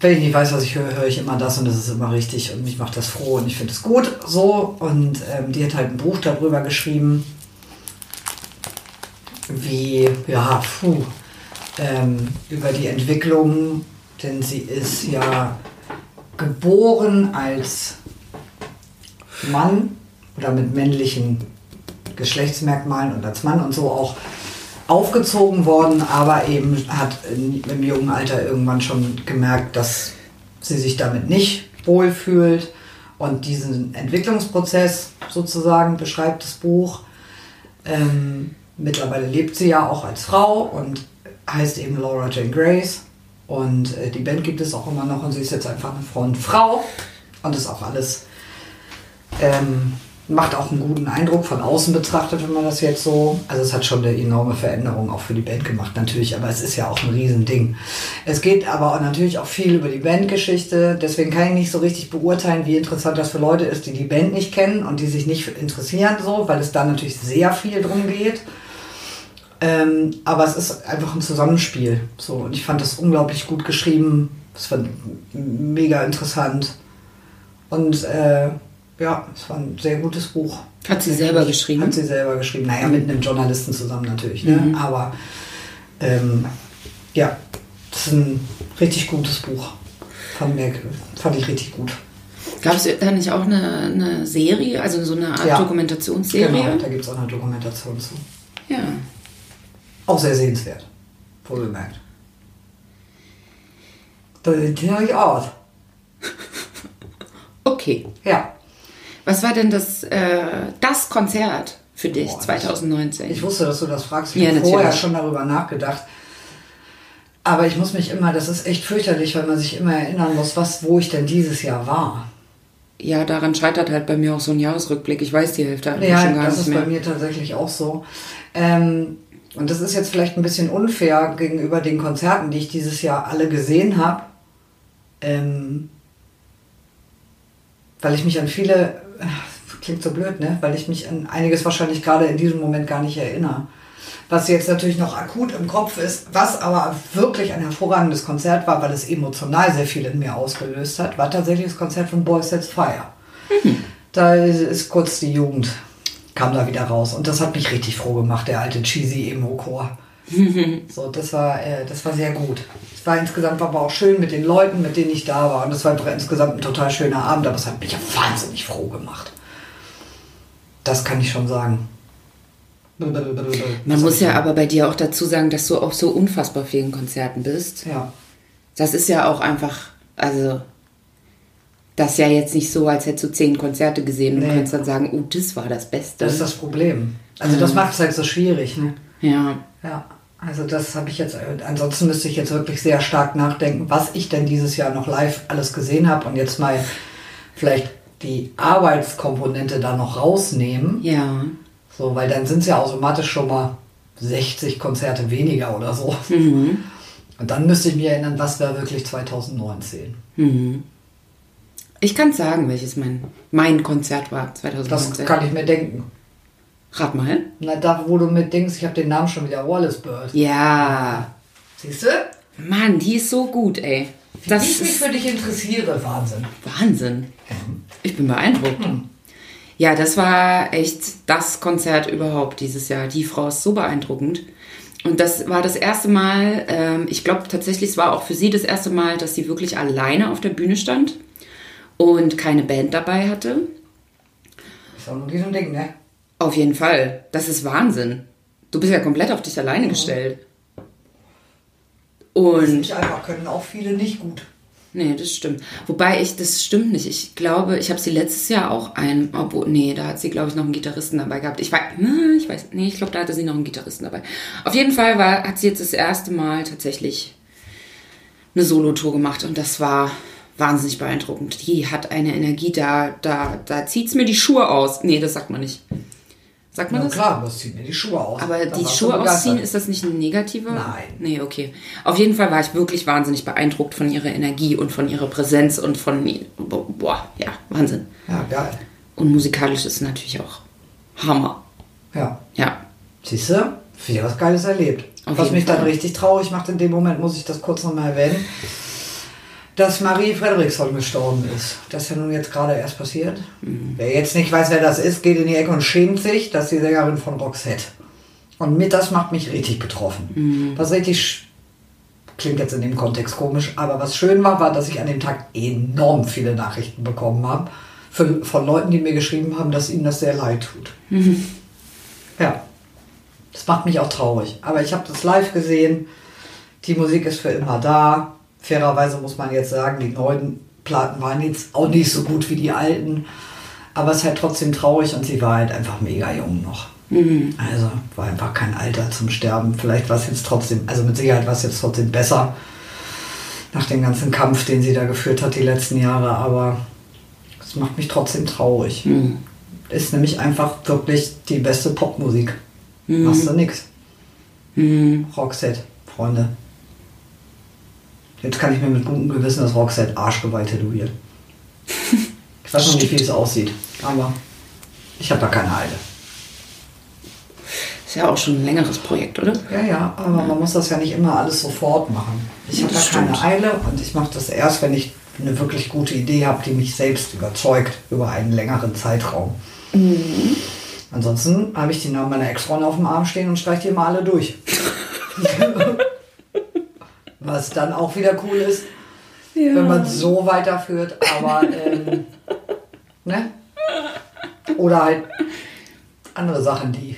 wenn ich nicht weiß, was ich höre, höre ich immer das und das ist immer richtig und mich macht das froh und ich finde es gut so. Und ähm, die hat halt ein Buch darüber geschrieben, wie, ja, puh, ähm, über die Entwicklung, denn sie ist ja geboren als Mann oder mit männlichen Geschlechtsmerkmalen und als Mann und so auch aufgezogen worden, aber eben hat im jungen Alter irgendwann schon gemerkt, dass sie sich damit nicht wohlfühlt und diesen Entwicklungsprozess sozusagen beschreibt das Buch. Ähm, mittlerweile lebt sie ja auch als Frau und heißt eben Laura Jane Grace. Und äh, die Band gibt es auch immer noch und sie ist jetzt einfach eine Frauenfrau und ist auch alles, ähm, macht auch einen guten Eindruck von außen betrachtet, wenn man das jetzt so, also es hat schon eine enorme Veränderung auch für die Band gemacht natürlich, aber es ist ja auch ein Riesending. Es geht aber natürlich auch viel über die Bandgeschichte, deswegen kann ich nicht so richtig beurteilen, wie interessant das für Leute ist, die die Band nicht kennen und die sich nicht interessieren so, weil es da natürlich sehr viel drum geht. Ähm, aber es ist einfach ein Zusammenspiel. So, und ich fand das unglaublich gut geschrieben. Es war mega interessant. Und äh, ja, es war ein sehr gutes Buch. Hat sie selber geschrieben? Hat sie selber geschrieben. Naja, mit einem Journalisten zusammen natürlich. Ne? Mhm. Aber ähm, ja, das ist ein richtig gutes Buch. Fand, mir, fand ich richtig gut. Gab es da nicht auch eine, eine Serie, also so eine Art Ja. Dokumentationsserie? Genau, da gibt es auch eine Dokumentation zu. Ja. Auch sehr sehenswert. Wohlgemerkt. Da sieht ich aus. Okay. Ja. Was war denn das, äh, das Konzert für dich Boah, das- 2019? Ich wusste, dass du das fragst. Ich Ja, habe vorher schon darüber nachgedacht. Aber ich muss mich immer, das ist echt fürchterlich, weil man sich immer erinnern muss, was, wo ich denn dieses Jahr war. ja, daran scheitert halt bei mir auch so ein Jahresrückblick. Ich weiß die Hälfte einfach Ja, schon gar das nicht ist mehr. bei mir tatsächlich auch so. Ähm, und das ist jetzt vielleicht ein bisschen unfair gegenüber den Konzerten, die ich dieses Jahr alle gesehen habe. Ähm, weil ich mich an viele, klingt so blöd, ne? Weil ich mich an einiges wahrscheinlich gerade in diesem Moment gar nicht erinnere. Was jetzt natürlich noch akut im Kopf ist, was aber wirklich ein hervorragendes Konzert war, weil es emotional sehr viel in mir ausgelöst hat, war tatsächlich das Konzert von Boys Sets Fire. Da ist kurz die Jugend, kam da wieder raus. Und das hat mich richtig froh gemacht, der alte cheesy Emo-Chor. so, das war, äh, das war sehr gut. Es war insgesamt aber auch schön mit den Leuten, mit denen ich da war. Und es war insgesamt ein total schöner Abend, aber es hat mich ja wahnsinnig froh gemacht. Das kann ich schon sagen. Man muss ja aber bei dir auch dazu sagen, dass du auf so unfassbar vielen Konzerten bist. Ja. Das ist ja auch einfach, also, das ist ja jetzt nicht so, als hättest du zehn Konzerte gesehen und Nee. könntest dann sagen, oh, das war das Beste. Das ist das Problem. Also das macht es halt so schwierig. Ne? ja. Ja, also das habe ich jetzt, ansonsten müsste ich jetzt wirklich sehr stark nachdenken, was ich denn dieses Jahr noch live alles gesehen habe und jetzt mal vielleicht die Arbeitskomponente da noch rausnehmen. Ja. So, weil dann sind es ja automatisch schon mal 60 Konzerte weniger oder so. Mhm. Und dann müsste ich mich erinnern, was war wirklich 2019. Mhm. Ich kann sagen, welches mein, mein Konzert war Das 2019. kann ich mir denken. Rat mal. Na, da, wo du mit Dings, ich habe den Namen schon wieder, Wallace Bird. Ja. Siehst du? Mann, die ist so gut, ey. Das Wie ich mich für dich interessiere, Wahnsinn. Wahnsinn. Ich bin beeindruckt. Ja, das war echt das Konzert überhaupt dieses Jahr. Die Frau ist so beeindruckend. Und das war das erste Mal, ähm, ich glaube tatsächlich, es war auch für sie das erste Mal, dass sie wirklich alleine auf der Bühne stand und keine Band dabei hatte. Ist auch nur diesem Ding, ne? Auf jeden Fall. Das ist Wahnsinn. Du bist ja komplett auf dich alleine gestellt. Und Nicht einfach können auch viele nicht gut. Nee, das stimmt. Wobei ich, das stimmt nicht. Ich glaube, ich habe sie letztes Jahr auch ein, obwohl, nee, da hat sie, glaube ich, noch einen Gitarristen dabei gehabt. Ich weiß, ich weiß, nee, ich glaube, da hatte sie noch einen Gitarristen dabei. Auf jeden Fall war, hat sie jetzt das erste Mal tatsächlich eine Solo-Tour gemacht und das war wahnsinnig beeindruckend. Die hat eine Energie, da, da, da zieht's mir die Schuhe aus. Nee, das sagt man nicht. Sagt man Na das? klar, das zieht mir die Schuhe aus. Aber Dann die Schuhe ausziehen, ist das nicht ein negativer? Nein. Nee, okay. Auf jeden Fall war ich wirklich wahnsinnig beeindruckt von ihrer Energie und von ihrer Präsenz und von, boah, ja, Wahnsinn. Ja, geil. Und musikalisch ist natürlich auch Hammer. Ja. Ja. Siehst du? Wieder was Geiles erlebt. Auf was mich dann Fall. richtig traurig macht in dem Moment, muss ich das kurz nochmal erwähnen, dass Marie Frederiksson gestorben ist. Das ist ja nun jetzt gerade erst passiert. Mhm. Wer jetzt nicht weiß, wer das ist, geht in die Ecke und schämt sich. Das ist die Sängerin von Roxette. Und mit das macht mich richtig betroffen. Mhm. Was richtig klingt jetzt in dem Kontext komisch, aber was schön war, war, dass ich an dem Tag enorm viele Nachrichten bekommen habe für, von Leuten, die mir geschrieben haben, dass ihnen das sehr leid tut. Ja, das macht mich auch traurig. Aber ich habe das live gesehen. Die Musik ist für immer da. Fairerweise muss man jetzt sagen, die neuen Platten waren jetzt auch nicht so gut wie die alten. Aber es ist halt trotzdem traurig und sie war halt einfach mega jung noch. Also war einfach kein Alter zum Sterben. Vielleicht war es jetzt trotzdem, also mit Sicherheit war es jetzt trotzdem besser nach dem ganzen Kampf, den sie da geführt hat die letzten Jahre. Aber es macht mich trotzdem traurig. Ist nämlich einfach wirklich die beste Popmusik. Machst du nix. Roxette, Freunde. Jetzt kann ich mir mit gutem Gewissen das Roxette Arschgeweih tätowieren. Ich weiß noch nicht, wie es aussieht, aber ich habe da keine Eile. Ist ja auch schon ein längeres Projekt, oder? Ja, ja, aber man muss das ja nicht immer alles sofort machen. Ich habe da Das keine stimmt. Eile und ich mache das erst, wenn ich eine wirklich gute Idee habe, die mich selbst überzeugt über einen längeren Zeitraum. Mhm. Ansonsten habe ich die Namen meiner Ex-Freunde auf dem Arm stehen und streiche die mal alle durch. Was dann auch wieder cool ist, wenn man so weiterführt, aber ähm, ne? Oder halt andere Sachen, die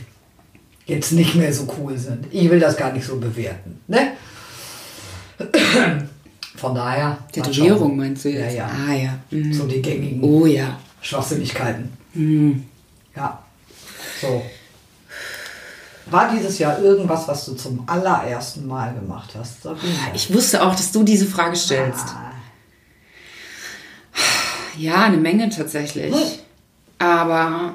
jetzt nicht mehr so cool sind. Ich will das gar nicht so bewerten. Ne? Von daher. Tätowierung meinst du jetzt? Ja, ja. Ah, ja. Mhm. So die gängigen Oh ja. Schwachsinnigkeiten. Mhm. Ja. So. War dieses Jahr irgendwas, was du zum allerersten Mal gemacht hast? Sabine? Ich wusste auch, dass du diese Frage stellst. Ah, Ja, eine Menge tatsächlich. Hm. Aber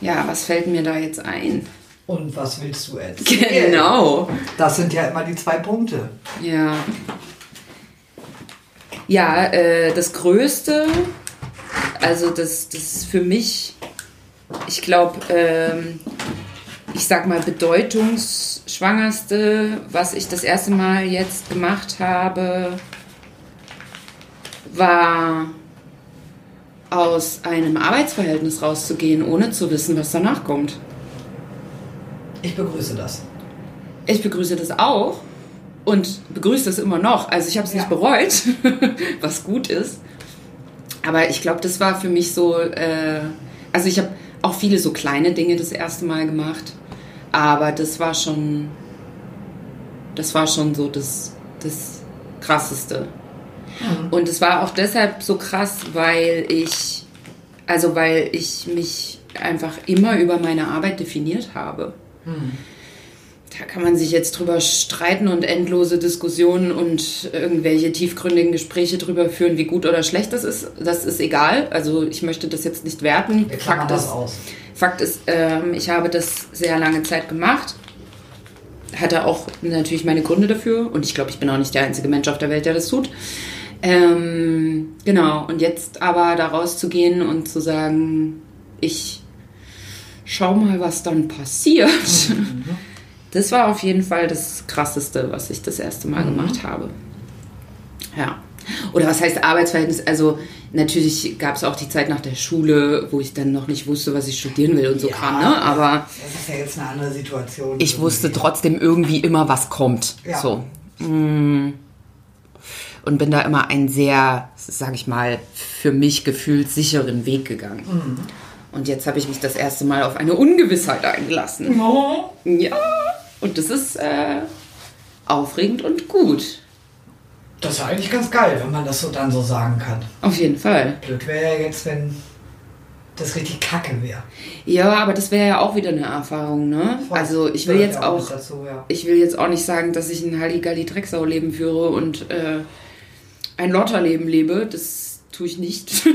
ja, was fällt mir da jetzt ein? Und was willst du erzählen? Genau. Das sind ja immer die zwei Punkte. Ja. Ja, äh, das Größte, also das, das für mich, ich glaube, ähm, ich sag mal, bedeutungsschwangerste, was ich das erste Mal jetzt gemacht habe, war aus einem Arbeitsverhältnis rauszugehen, ohne zu wissen, was danach kommt. Ich begrüße das. Ich begrüße das auch und begrüße es immer noch. Also ich habe es Ja. nicht bereut, was gut ist. Aber ich glaube, das war für mich so, äh, also ich habe auch viele so kleine Dinge das erste Mal gemacht, aber das war schon, das war schon so das, das Krasseste. Und es war auch deshalb so krass, weil ich, also weil ich mich einfach immer über meine Arbeit definiert habe. Da kann man sich jetzt drüber streiten und endlose Diskussionen und irgendwelche tiefgründigen Gespräche drüber führen, wie gut oder schlecht das ist. Das ist egal. Also ich möchte das jetzt nicht werten. Wir Fakt ist, aus. Fakt ist ähm, ich habe das sehr lange Zeit gemacht. Hatte auch natürlich meine Gründe dafür. Und ich glaube, ich bin auch nicht der einzige Mensch auf der Welt, der das tut. Ähm, genau, und jetzt aber da rauszugehen und zu sagen, ich schau mal, was dann passiert. Das war auf jeden Fall das Krasseste, was ich das erste Mal gemacht habe. Ja. Oder was heißt Arbeitsverhältnis? Also natürlich gab es auch die Zeit nach der Schule, wo ich dann noch nicht wusste, was ich studieren will und so Ja, Kram, ne? Aber Das ist ja jetzt eine andere Situation. ich irgendwie. wusste trotzdem irgendwie immer, was kommt. Ja. So. Mm. Und bin da immer einen sehr, sag ich mal, für mich gefühlt sicheren Weg gegangen. Mhm. Und jetzt habe ich mich das erste Mal auf eine Ungewissheit eingelassen. Oh. Ja. Und das ist äh, aufregend und gut. Das ist ja eigentlich ganz geil, wenn man das so dann so sagen kann. Auf jeden Fall. Blöd wäre ja jetzt, wenn das richtig kacke wäre. Ja, aber das wäre ja auch wieder eine Erfahrung, ne? Also ich will Gehört jetzt ja auch, Dazu, ja. ich will jetzt auch nicht sagen, dass ich ein Halligalli-Drecksau-Leben führe und äh, ein Lotterleben lebe. Das tue ich nicht.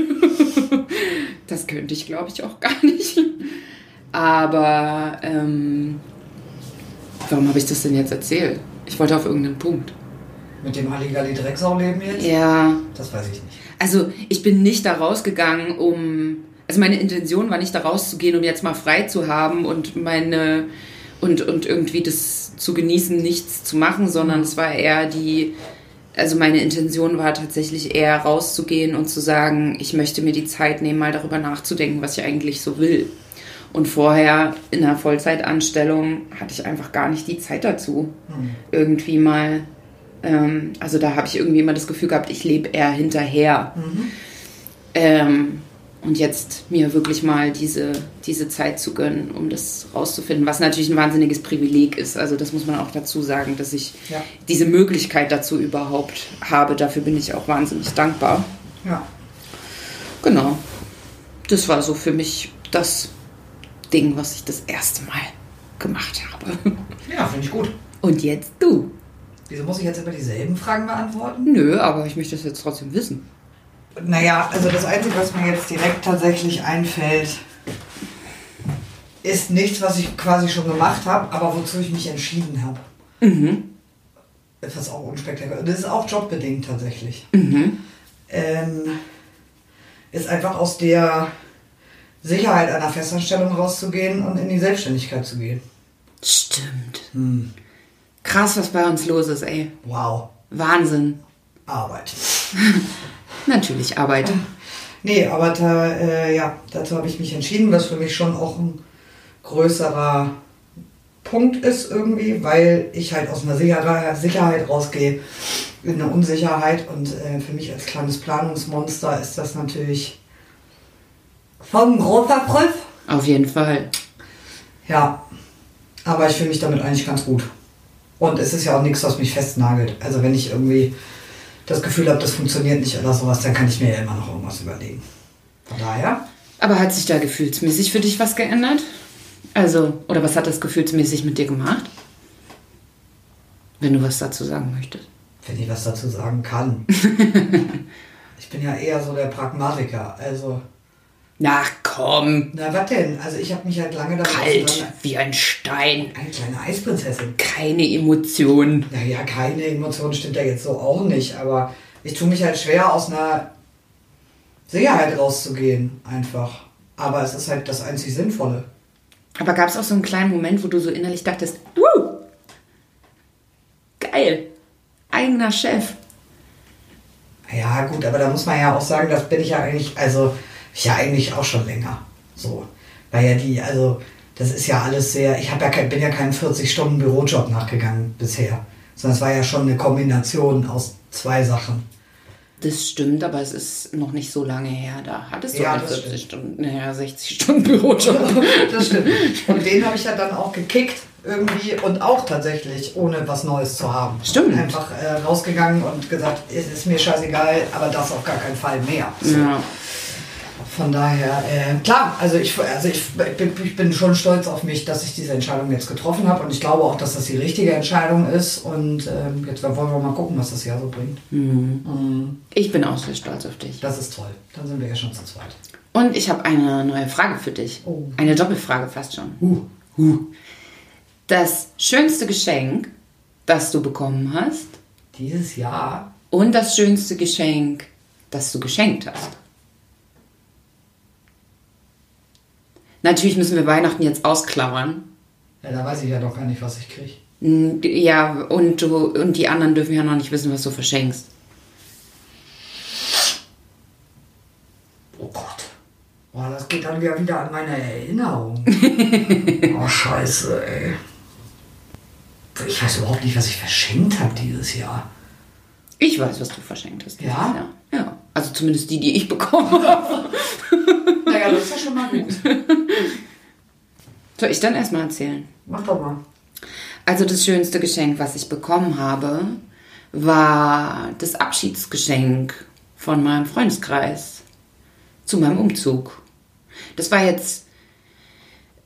das könnte ich, glaube ich, auch gar nicht. Aber ähm, warum habe ich das denn jetzt erzählt? Ich wollte auf irgendeinen Punkt. Mit dem Halligalli Drecksau-Leben jetzt? Ja, Das weiß ich nicht. Also ich bin nicht da rausgegangen, um. Also meine Intention war nicht da rauszugehen, um jetzt mal frei zu haben und meine und, und irgendwie das zu genießen, nichts zu machen, sondern es war eher die. Also meine Intention war tatsächlich eher rauszugehen und zu sagen, ich möchte mir die Zeit nehmen, mal darüber nachzudenken, was ich eigentlich so will. Und vorher in einer Vollzeitanstellung hatte ich einfach gar nicht die Zeit dazu. Irgendwie mal ähm, also da habe ich irgendwie immer das Gefühl gehabt, ich lebe eher hinterher. Ähm, und jetzt mir wirklich mal diese, diese Zeit zu gönnen, um das rauszufinden, was natürlich ein wahnsinniges Privileg ist. Also das muss man auch dazu sagen, dass ich Ja. diese Möglichkeit dazu überhaupt habe. Dafür bin ich auch wahnsinnig dankbar. Ja. Genau. Das war so für mich das Ding, was ich das erste Mal gemacht habe. Ja, finde ich gut. Und jetzt du. Wieso muss ich jetzt immer dieselben Fragen beantworten? Nö, aber ich möchte das jetzt trotzdem wissen. Naja, also das Einzige, was mir jetzt direkt tatsächlich einfällt, ist nichts, was ich quasi schon gemacht habe, aber wozu ich mich entschieden habe. Mhm. Etwas auch unspektakulär. Das ist auch jobbedingt tatsächlich. Mhm. Ähm, ist einfach aus der Sicherheit einer Festanstellung rauszugehen und in die Selbstständigkeit zu gehen. Stimmt. Krass, was bei uns los ist, ey. Wow. Wahnsinn. Arbeit. Natürlich Arbeit. Nee, aber da, äh, ja, dazu habe ich mich entschieden, was für mich schon auch ein größerer Punkt ist irgendwie, weil ich halt aus einer Sicherheit, Sicherheit rausgehe in eine Unsicherheit und äh, für mich als kleines Planungsmonster ist das natürlich großer Griff. Auf jeden Fall. Ja, aber ich fühle mich damit eigentlich ganz gut. Und es ist ja auch nichts, was mich festnagelt. Also wenn ich irgendwie das Gefühl habe, das funktioniert nicht oder sowas, dann kann ich mir ja immer noch irgendwas überlegen. Von daher, Aber hat sich da gefühlsmäßig für dich was geändert? Also, oder was hat das gefühlsmäßig mit dir gemacht? Wenn du was dazu sagen möchtest. wenn ich was dazu sagen kann. ich bin ja eher so der Pragmatiker. Also, Na komm, na was denn? Also ich habe mich halt lange damit kalt wie ein Stein. Eine kleine Eisprinzessin. Keine Emotionen. Naja, keine Emotionen stimmt ja jetzt so auch nicht, aber ich tue mich halt schwer, aus einer Sicherheit rauszugehen, einfach. Aber es ist halt das einzig Sinnvolle. Aber gab es auch so einen kleinen Moment, wo du so innerlich dachtest, Wuh! geil, eigener Chef. Ja, gut, aber da muss man ja auch sagen, das bin ich ja eigentlich, also ja eigentlich auch schon länger. So. Weil ja die, also das ist ja alles sehr, ich hab ja kein, bin ja keinen 40-Stunden-Bürojob nachgegangen bisher. Sondern es war ja schon eine Kombination aus zwei Sachen. Das stimmt, aber es ist noch nicht so lange her. Da hattest du Ja, einen das 40 Stunden, naja, 60 Stunden Bürojob. das stimmt. Und den habe ich ja dann auch gekickt irgendwie und auch tatsächlich, ohne was Neues zu haben. Stimmt. Einfach äh, rausgegangen und gesagt, es ist mir scheißegal, aber das auf gar keinen Fall mehr. So. Ja. Von daher, äh, klar, also, ich, also ich, bin, ich bin schon stolz auf mich, dass ich diese Entscheidung jetzt getroffen habe und ich glaube auch, dass das die richtige Entscheidung ist und ähm, jetzt wollen wir mal gucken, was das Jahr so bringt. Mhm. Ich bin auch sehr stolz auf dich. Das ist toll, dann sind wir ja schon zu zweit. Und ich habe eine neue Frage für dich. Oh. Eine Doppelfrage fast schon. Uh. Huh. Das schönste Geschenk, das du bekommen hast Dieses Jahr, Und das schönste Geschenk, das du geschenkt hast. Natürlich müssen wir Weihnachten jetzt ausklammern. Ja, da weiß ich ja doch gar nicht, was ich kriege. Mm, Ja, und, du, und die anderen dürfen ja noch nicht wissen, was du verschenkst. Oh Gott. Boah, das geht dann ja wieder an meine Erinnerung. oh, scheiße, ey. Ich weiß überhaupt nicht, was ich verschenkt habe dieses Jahr. Ich weiß, was du verschenkt hast. Ja? Jahr. Ja. Also zumindest die, die ich bekommen habe. Naja, das ist ja schon mal gut. Soll ich dann erstmal erzählen? Mach doch mal. Also das schönste Geschenk, was ich bekommen habe, war das Abschiedsgeschenk von meinem Freundeskreis zu meinem Umzug. Das war jetzt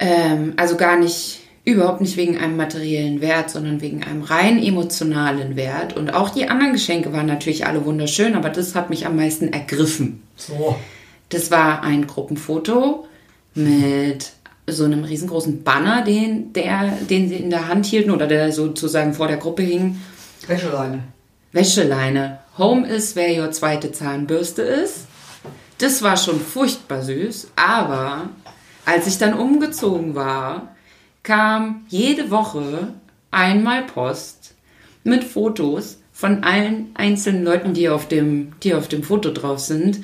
ähm, also gar nicht, überhaupt nicht wegen einem materiellen Wert, sondern wegen einem rein emotionalen Wert. Und auch die anderen Geschenke waren natürlich alle wunderschön, aber das hat mich am meisten ergriffen. So. Das war ein Gruppenfoto mit so einem riesengroßen Banner, den, der, den sie in der Hand hielten oder der sozusagen vor der Gruppe hing. Wäscheleine. Wäscheleine. Home ist, wer your zweite Zahnbürste ist. Das war schon furchtbar süß, aber als ich dann umgezogen war, kam jede Woche einmal Post mit Fotos von allen einzelnen Leuten, die auf dem, die auf dem Foto drauf sind.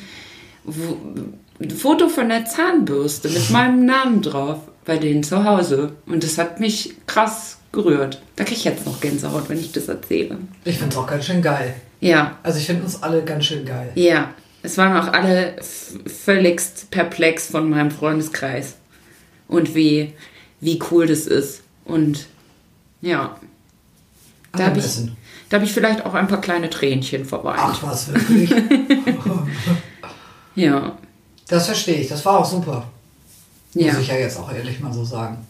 Ein Foto von der Zahnbürste mit meinem Namen drauf bei denen zu Hause. Und das hat mich krass gerührt. Da kriege ich jetzt noch Gänsehaut, wenn ich das erzähle. Ich find's auch ganz schön geil. Ja, Also ich finde uns alle ganz schön geil. ja. Es waren auch alle völligst perplex von meinem Freundeskreis. Und wie, wie cool das ist. Und ja, da habe ich, da hab ich vielleicht auch ein paar kleine Tränchen verweint. Ach was, wirklich? Ja, Das verstehe ich. Das war auch super. ja, Muss ich ja jetzt auch ehrlich mal so sagen.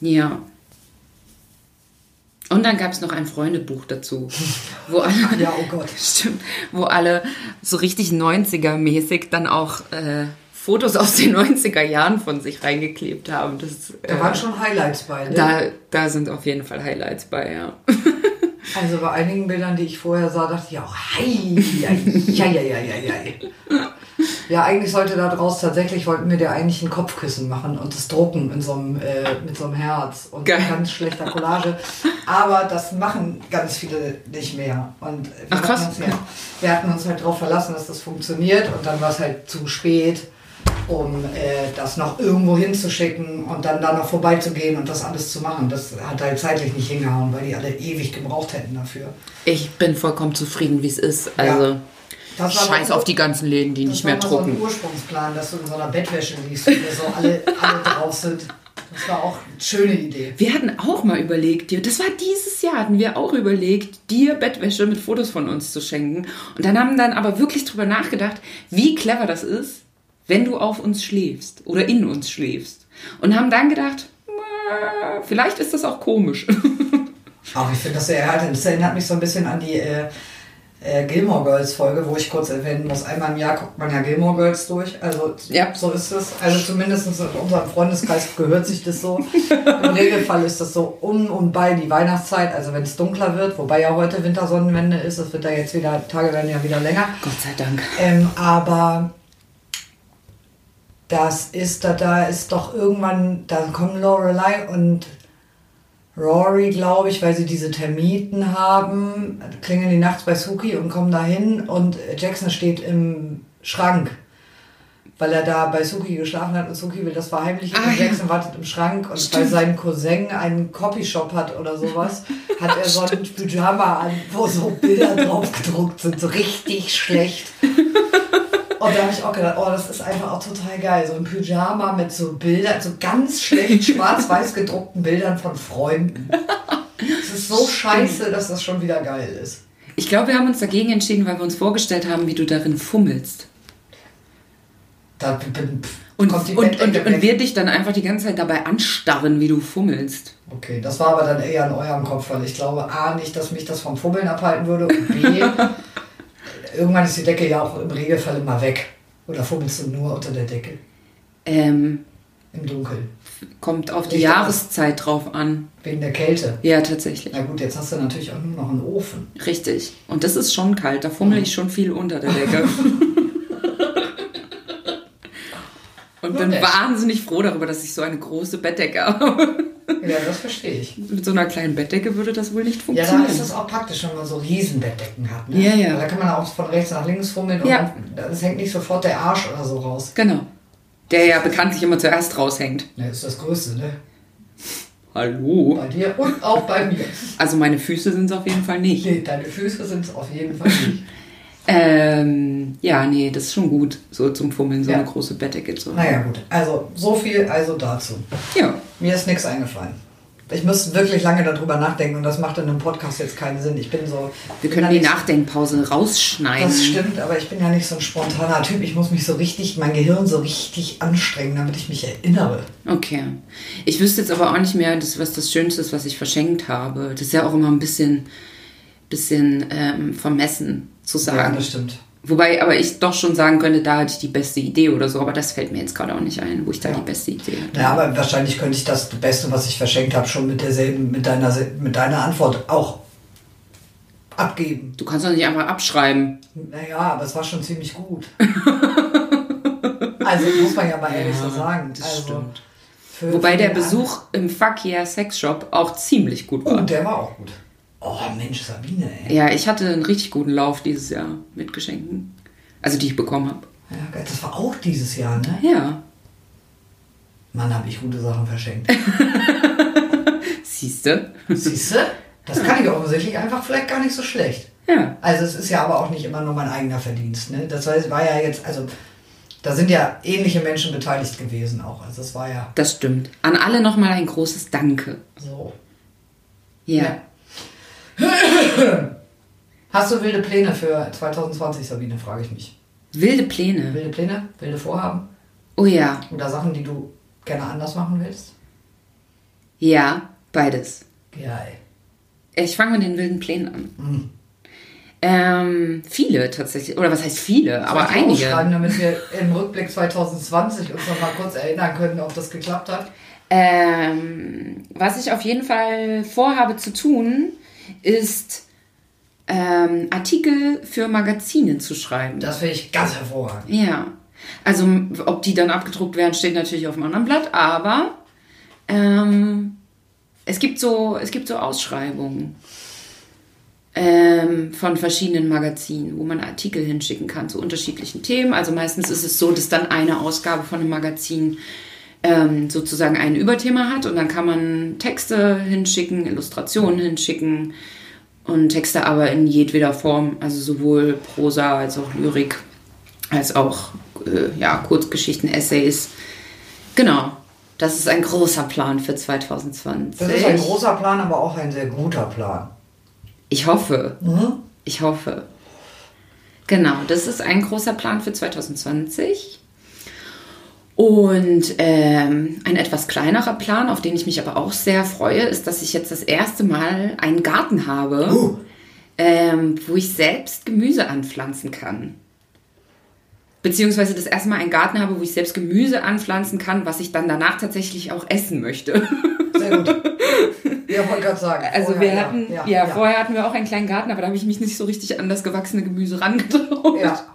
ja. Und dann gab es noch ein Freundebuch dazu, wo alle, Ja, oh Gott. Stimmt, wo alle so richtig 90er-mäßig dann auch äh, Fotos aus den 90er Jahren von sich reingeklebt haben. Das, Da äh, waren schon Highlights bei. Ne? da, da sind auf jeden Fall Highlights bei, ja. Also bei einigen Bildern, die ich vorher sah, dachte ich auch, hei, hei, hei, hei, hei, hei. Ja, eigentlich sollte da draus tatsächlich, wollten wir dir eigentlich ein Kopfkissen machen und das drucken in so einem, äh, mit so einem Herz und Geil. ganz schlechter Collage. Aber das machen ganz viele nicht mehr. Und wir, Ach, krass. Hatten uns, ja, wir hatten uns halt darauf verlassen, dass das funktioniert und dann war es halt zu spät, um äh, das noch irgendwo hinzuschicken und dann da noch vorbeizugehen und das alles zu machen. Das hat halt zeitlich nicht hingehauen, weil die alle ewig gebraucht hätten dafür. Ich bin vollkommen zufrieden, wie es ist. Also, war scheiß auf die ganzen Läden, die das nicht war mehr mal so ein drucken. Ursprungsplan, dass du in so einer Bettwäsche liegst, wo so alle, alle drauf sind. Das war auch eine schöne Idee. Wir hatten auch mal überlegt, dir, das war dieses Jahr, hatten wir auch überlegt, dir Bettwäsche mit Fotos von uns zu schenken. Und dann haben dann aber wirklich drüber nachgedacht, wie clever das ist, wenn du auf uns schläfst oder in uns schläfst. Und haben dann gedacht, "Äh, vielleicht ist das auch komisch. Aber ich finde das sehr. Das erinnert mich so ein bisschen an die äh, äh, Gilmore Girls Folge, wo ich kurz erwähnen muss. Einmal im Jahr guckt man ja Gilmore Girls durch. Also Ja. so ist es. Also zumindest in unserem Freundeskreis gehört sich das so. Im Regelfall ist das so um und bei die Weihnachtszeit, also wenn es dunkler wird, wobei ja heute Wintersonnenwende ist, es wird da jetzt wieder, Tage werden ja wieder länger. Gott sei Dank. Ähm, aber das ist, da, da ist doch irgendwann, da kommen Lorelei und Rory, glaube ich, weil sie diese Termiten haben, klingeln die nachts bei Suki und kommen dahin und Jackson steht im Schrank. Weil er da bei Suki geschlafen hat und Suki will das verheimlichen Ah, und ja. Jackson wartet im Schrank und Stimmt. weil sein Cousin einen Copyshop hat oder sowas, hat er so ein Pyjama an, wo so Bilder drauf gedruckt sind, so richtig schlecht. Und da habe ich auch gedacht, oh, das ist einfach auch total geil. So ein Pyjama mit so Bildern, so ganz schlecht schwarz-weiß gedruckten Bildern von Freunden. Es ist so scheiße, dass das schon wieder geil ist. Ich glaube, wir haben uns dagegen entschieden, weil wir uns vorgestellt haben, wie du darin fummelst. Da pff, Und, und, und, und wir dich dann einfach die ganze Zeit dabei anstarren, wie du fummelst. Okay, das war aber dann eher in eurem Kopf, weil ich glaube, A, nicht, dass mich das vom Fummeln abhalten würde und B, irgendwann ist die Decke ja auch im Regelfall immer weg. Oder fummelst du nur unter der Decke? Ähm, im Dunkeln. Kommt auf die Licht. Jahreszeit drauf an. Wegen der Kälte. Ja, tatsächlich. Na gut, jetzt hast du natürlich auch nur noch einen Ofen. Richtig. Und das ist schon kalt. Da fummel ich schon viel unter der Decke. Und bin Wundersch. wahnsinnig froh darüber, dass ich so eine große Bettdecke habe. Ja, das verstehe ich. Mit so einer kleinen Bettdecke würde das wohl nicht Ja, funktionieren. da ist es auch praktisch, wenn man so Riesenbettdecken hat. Ne? Ja, ja. Weil Da kann man auch von rechts nach links fummeln und Ja. dann, es hängt nicht sofort der Arsch oder so raus. genau. Der ja bekanntlich immer zuerst raushängt. Ne, ist das Größte, ne? Hallo. Bei dir und auch bei mir. Also meine Füße sind es auf jeden Fall nicht. Nee, deine Füße sind es auf jeden Fall nicht. Ähm, ja, nee, das ist schon gut, so zum Fummeln so Ja. eine große Bettdecke zu haben. Naja, gut. Also, so viel also dazu. Ja. Mir ist nichts eingefallen. Ich muss wirklich lange darüber nachdenken und das macht in einem Podcast jetzt keinen Sinn. Ich bin so. Wir bin können die Nachdenkpause rausschneiden. Das stimmt, aber ich bin ja nicht so ein spontaner Typ. Ich muss mich so richtig, mein Gehirn so richtig anstrengen, damit ich mich erinnere. Okay. Ich wüsste jetzt aber auch nicht mehr, das, was das Schönste ist, was ich verschenkt habe. Das ist ja auch immer ein bisschen, bisschen ähm, vermessen zu Ja, sagen. das stimmt. Wobei, aber ich doch schon sagen könnte, da hatte ich die beste Idee oder so, aber das fällt mir jetzt gerade auch nicht ein, wo ich da Ja. die beste Idee hatte. Ja, aber wahrscheinlich könnte ich das Beste, was ich verschenkt habe, schon mit derselben, mit deiner, mit deiner Antwort auch abgeben. Du kannst doch nicht einfach abschreiben. Naja, aber es war schon ziemlich gut. also muss man ja mal ehrlich so sagen. das also, stimmt. Wobei der Besuch im Fuck Yeah Sex Shop auch ziemlich gut Oh, war. der war auch gut. Oh Mensch, Sabine, ey. Ja, ich hatte einen richtig guten Lauf dieses Jahr mit Geschenken. Also die ich bekommen habe. Ja, geil. das war auch dieses Jahr, ne? Ja. Mann, habe ich gute Sachen verschenkt. Siehste? Siehst du? Das kann ich offensichtlich einfach vielleicht gar nicht so schlecht. Ja. Also es ist ja aber auch nicht immer nur mein eigener Verdienst. Ne? Das heißt, war ja jetzt, also da sind ja ähnliche Menschen beteiligt gewesen auch. Also es war ja Das stimmt. An alle nochmal ein großes Danke. so. Ja. Hast du wilde Pläne für 2020, Sabine, frage ich mich. Wilde Pläne. Wilde Pläne, wilde Vorhaben Oh ja. oder Sachen, die du gerne anders machen willst? Ja, beides. Geil. Ich fange mit den wilden Plänen an. Mhm. Ähm, viele tatsächlich. Oder was heißt viele? Aber die ausschreiben, einige. damit wir im Rückblick 2020 uns noch mal kurz erinnern können, ob das geklappt hat. Ähm, was ich auf jeden Fall vorhabe zu tun, ist ähm, Artikel für Magazine zu schreiben. Das finde ich ganz hervorragend. Ja. Also, ob die dann abgedruckt werden, steht natürlich auf einem anderen Blatt, aber ähm, es, gibt so, es gibt so Ausschreibungen ähm, von verschiedenen Magazinen, wo man Artikel hinschicken kann zu unterschiedlichen Themen. Also meistens ist es so, dass dann eine Ausgabe von einem Magazin ähm, sozusagen ein Überthema hat und dann kann man Texte hinschicken, Illustrationen hinschicken und Texte aber in jedweder Form, also sowohl Prosa als auch Lyrik, als auch äh, ja, Kurzgeschichten, Essays. Genau, das ist ein großer Plan für 2020. Das ist ein großer Plan, aber auch ein sehr guter Plan. Ich hoffe, Mhm. ich hoffe. Genau, das ist ein großer Plan für 2020. Und ähm, ein etwas kleinerer Plan, auf den ich mich aber auch sehr freue, ist, dass ich jetzt das erste Mal einen Garten habe, Uh. ähm, wo ich selbst Gemüse anpflanzen kann. Beziehungsweise das erste Mal einen Garten habe, wo ich selbst Gemüse anpflanzen kann, was ich dann danach tatsächlich auch essen möchte. Sehr gut. Ja, wollte gerade sagen. Also vorher, wir hatten, ja, vorher hatten wir auch einen kleinen Garten, aber da habe ich mich nicht so richtig an das gewachsene Gemüse rangetraut. Ja,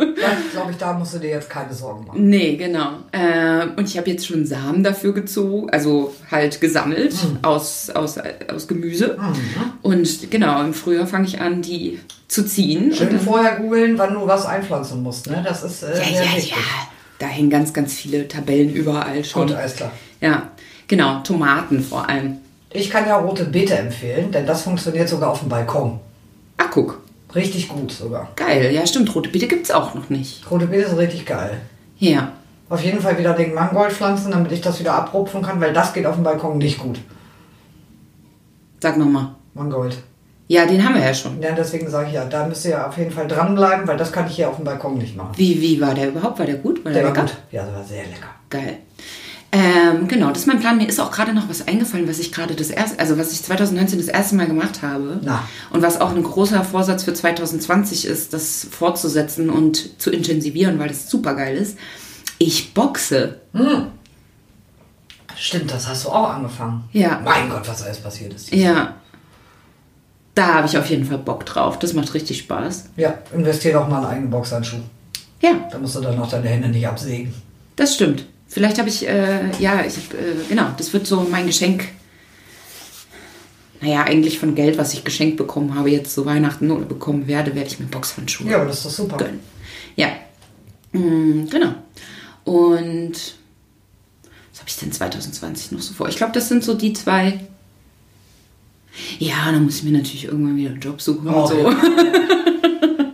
glaube ich, da musst du dir jetzt keine Sorgen machen. Nee, genau. Ähm, und ich habe jetzt schon Samen dafür gezogen, also halt gesammelt Mhm. aus, aus, aus Gemüse. Und genau, im Frühjahr fange ich an, die zu ziehen. Schön vorher googeln, wann du was einpflanzen musst. Ne? Das ist äh, ja, sehr ja, wichtig. ja. Da hängen ganz, ganz viele Tabellen überall schon. Gut, alles klar. Ja, genau, Tomaten vor allem. Ich kann ja rote Beete empfehlen, denn das funktioniert sogar auf dem Balkon. Ach, guck. Richtig gut sogar. Geil. Ja, stimmt. Rote Beete gibt es auch noch nicht. Rote Beete ist richtig geil. Ja. Auf jeden Fall wieder den Mangold pflanzen, damit ich das wieder abrupfen kann, weil das geht auf dem Balkon nicht gut. Sag nochmal. Mangold. Ja, den haben wir ja schon. Ja, deswegen sage ich ja, da müsst ihr auf jeden Fall dranbleiben, weil das kann ich hier auf dem Balkon nicht machen. Wie, wie war der überhaupt? War der gut? War Der war lecker? gut. Ja, der war sehr lecker. Geil. Ähm, genau, das ist mein Plan. Mir ist auch gerade noch was eingefallen, was ich gerade das erste, also was ich 2019 das erste Mal gemacht habe. Na. Und was auch ein großer Vorsatz für 2020 ist, das fortzusetzen und zu intensivieren, weil das super geil ist. Ich boxe. Stimmt, das hast du auch angefangen. Ja. Mein Gott, was alles passiert ist. Ja. Da habe ich auf jeden Fall Bock drauf. Das macht richtig Spaß. Ja, investier doch mal einen eigenen Boxhandschuh. Ja, Da musst du dann noch deine Hände nicht absägen. das stimmt. Vielleicht habe ich, äh, ja, ich hab, äh, genau, das wird so mein Geschenk. Naja, eigentlich von Geld, was ich geschenkt bekommen habe, jetzt zu Weihnachten oder bekommen werde, werde ich mir Boxhandschuhe Ja, aber das ist doch super. gönnen. Ja, mm, genau. Und was habe ich denn 2020 noch so vor? Ich glaube, das sind so die zwei. Ja, dann muss ich mir natürlich irgendwann wieder einen Job suchen Oh, und so. ja.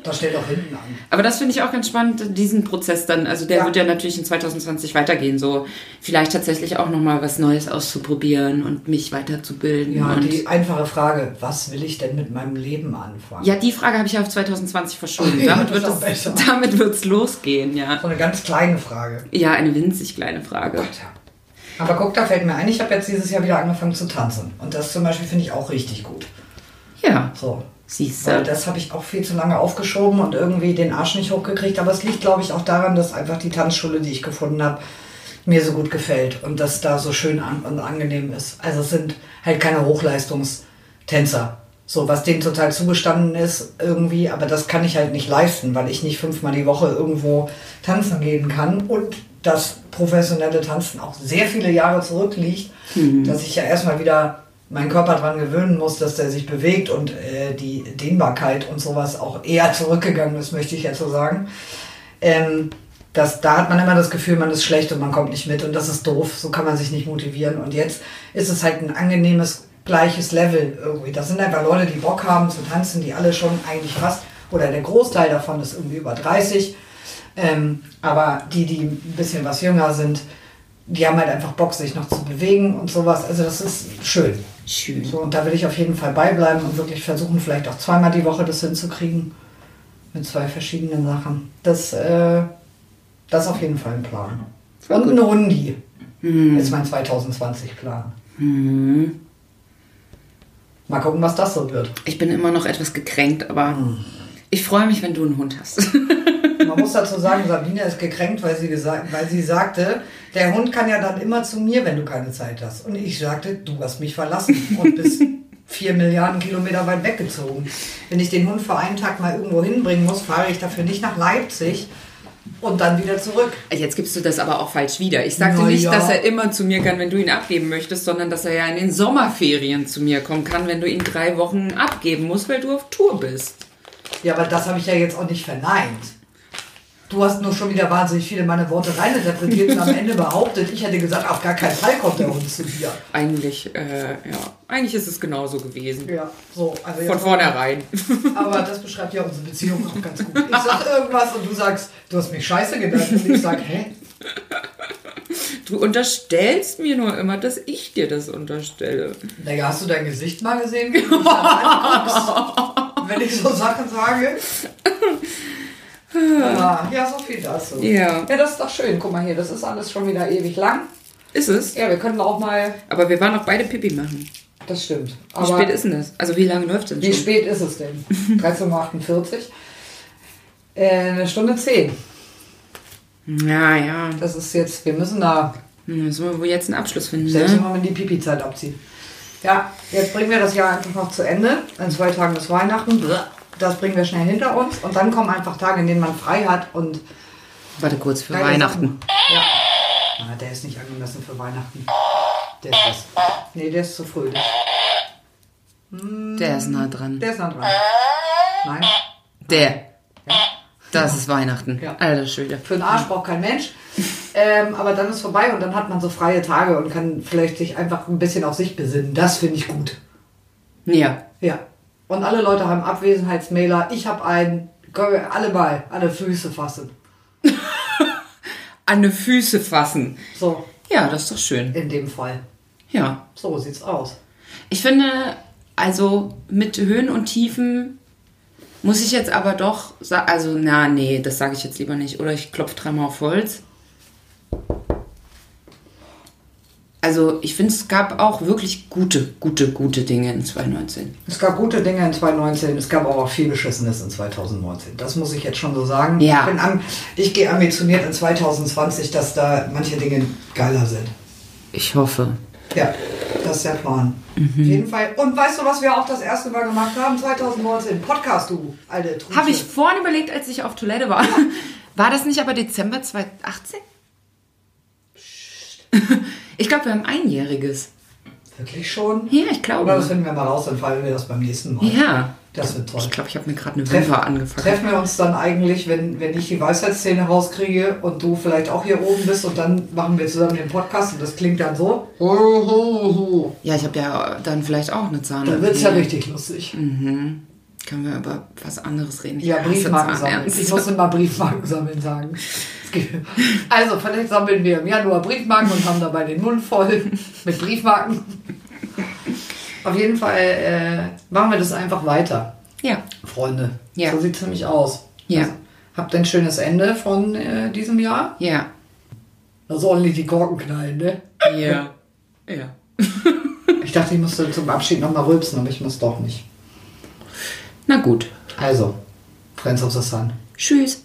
Das steht auch hinten an. Aber das finde ich auch ganz spannend, diesen Prozess dann. Also der Ja. wird ja natürlich in 2020 weitergehen. So vielleicht tatsächlich auch nochmal was Neues auszuprobieren und mich weiterzubilden. Ja, und die einfache Frage, was will ich denn mit meinem Leben anfangen? ja, die Frage habe ich auf 2020 verschoben. Ja, damit wird es, besser. damit wird's losgehen, ja. So eine ganz kleine Frage. Ja, eine winzig kleine Frage. Aber guck, da fällt mir ein, ich habe jetzt dieses Jahr wieder angefangen zu tanzen. Und das zum Beispiel finde ich auch richtig gut. Ja, So. siehst Weil du. das habe ich auch viel zu lange aufgeschoben und irgendwie den Arsch nicht hochgekriegt. Aber es liegt, glaube ich, auch daran, dass einfach die Tanzschule, die ich gefunden habe, mir so gut gefällt und dass da so schön an und angenehm ist. Also es sind halt keine Hochleistungstänzer. So, was denen total zugestanden ist irgendwie, aber das kann ich halt nicht leisten, weil ich nicht fünfmal die Woche irgendwo tanzen gehen kann und das professionelle Tanzen auch sehr viele Jahre zurückliegt, dass ich ja erstmal wieder meinen Körper dran gewöhnen muss, dass der sich bewegt und äh, die Dehnbarkeit und sowas auch eher zurückgegangen ist, möchte ich jetzt so sagen. Ähm, das, da hat man immer das Gefühl, man ist schlecht und man kommt nicht mit und das ist doof, so kann man sich nicht motivieren. Und jetzt ist es halt ein angenehmes, gleiches Level irgendwie. Das sind einfach Leute, die Bock haben zu tanzen, die alle schon eigentlich fast, oder der Großteil davon ist irgendwie über 30. Ähm, aber die, die ein bisschen was jünger sind, die haben halt einfach Bock, sich noch zu bewegen und sowas. Also das ist schön. Schön. So, und da will ich auf jeden Fall beibleiben und wirklich versuchen, vielleicht auch zweimal die Woche das hinzukriegen. Mit zwei verschiedenen Sachen. Das, äh, das ist auf jeden Fall ein Plan. Voll und gut. ein Hundi ist mein 2020-Plan. Mal gucken, was das so wird. Ich bin immer noch etwas gekränkt, aber Hm. Ich freue mich, wenn du einen Hund hast. Man muss dazu sagen, Sabine ist gekränkt, weil sie, gesagt, weil sie sagte, der Hund kann ja dann immer zu mir, wenn du keine Zeit hast. Und ich sagte, du hast mich verlassen und bist vier Milliarden Kilometer weit weggezogen. Wenn ich den Hund für einen Tag mal irgendwo hinbringen muss, fahre ich dafür nicht nach Leipzig und dann wieder zurück. Jetzt gibst du das aber auch falsch wieder. Ich sagte Na nicht, ja. dass er immer zu mir kann, wenn du ihn abgeben möchtest, sondern dass er ja in den Sommerferien zu mir kommen kann, wenn du ihn drei Wochen abgeben musst, weil du auf Tour bist. Ja, aber das habe ich ja jetzt auch nicht verneint. Du hast nur schon wieder wahnsinnig viele meine Worte reininterpretiert und am Ende behauptet, ich hätte gesagt, auf gar keinen Fall kommt der Hund zu dir. Eigentlich, äh, ja, eigentlich ist es genauso gewesen. Ja, so. Also Von vornherein. Aber das beschreibt ja unsere Beziehung auch ganz gut. Ich sag irgendwas und du sagst, du hast mich scheiße genannt. Und ich sag, hä? Du unterstellst mir nur immer, dass ich dir das unterstelle. Naja, hast du dein Gesicht mal gesehen, wie du mich wenn ich so Sachen sage? Ja, ja, so viel dazu. Ja. Ja, das ist doch schön. Guck mal hier, das ist alles schon wieder ewig lang. Ist es? Ja, wir könnten auch mal. Aber wir waren auch beide Pipi machen. Das stimmt. Wie Aber spät ist denn das? Also wie lange läuft es denn wie schon? spät ist es denn? 13.48 Uhr. Äh, eine Stunde 10. Ja, ja. Das ist jetzt, wir müssen da Müssen wir wohl jetzt einen Abschluss finden, Selbst ne? wenn man die Pipi-Zeit abzieht. Ja, jetzt bringen wir das Jahr einfach noch zu Ende. In zwei Tagen ist Weihnachten. Das bringen wir schnell hinter uns. Und dann kommen einfach Tage, in denen man frei hat und Warte kurz für Weihnachten. Sachen. Ja. Na, der ist nicht angemessen für Weihnachten. Der ist das. Nee, der ist zu früh. Der, Der ist nah dran. der ist nah dran. Nein. Der. Das ist Weihnachten. Ja. Alter Schwede. Für den Arsch braucht kein Mensch. Ähm, aber dann ist vorbei und dann hat man so freie Tage und kann vielleicht sich einfach ein bisschen auf sich besinnen. Das finde ich gut. Ja. Ja. Und alle Leute haben Abwesenheitsmailer. Ich habe einen. Können wir alle mal an die Füße fassen. An die Füße fassen. So, Ja, das ist doch schön. in dem Fall. Ja. So sieht's aus. Ich finde, also mit Höhen und Tiefen muss ich jetzt aber doch sagen, also na nee, das sage ich jetzt lieber nicht. Oder ich klopfe dreimal auf Holz. Also ich finde, es gab auch wirklich gute, gute, gute Dinge in 2019. Es gab gute Dinge in 2019, es gab aber auch viel Beschissenes in 2019. Das muss ich jetzt schon so sagen. Ja. Ich, bin am, ich gehe ambitioniert in 2020, dass da manche Dinge geiler sind. Ich hoffe. Ja, das ist der Plan. Auf jeden Fall. Und weißt du, was wir auch das erste Mal gemacht haben? 2019. Podcast, du alte Trute. Habe ich vorhin überlegt, als ich auf Toilette war. War das nicht aber Dezember 2018? Ich glaube, wir haben einjähriges. Wirklich schon? Ja, ich glaube. Oder das finden wir mal raus, dann fallen wir das beim nächsten Mal. Ja. Das wird toll. Ich glaube, ich habe mir gerade eine Treffen, Wimper angefangen. treffen wir uns dann eigentlich, wenn, wenn ich die Weisheitszähne rauskriege und du vielleicht auch hier oben bist und dann machen wir zusammen den Podcast und das klingt dann so. Ja, ich habe ja dann vielleicht auch eine Zahn. Dann wird es ja richtig lustig. Können wir über was anderes reden? Ich Ja, Briefmarken sammeln. Zahnärzte. Ich muss immer Briefmarken sammeln sagen. Also, vielleicht sammeln wir im Januar Briefmarken und haben dabei den Mund voll mit Briefmarken. Auf jeden Fall äh, machen wir das einfach weiter, Ja. Freunde. Ja. So sieht es nämlich aus. Ja. Also, habt ein schönes Ende von äh, diesem Jahr. Ja. Da sollen nicht die Korken knallen, ne? Ja. Ja. Ich dachte, ich musste zum Abschied nochmal rülpsen, aber ich muss doch nicht. Na gut. Also, Friends of the Sun. Tschüss.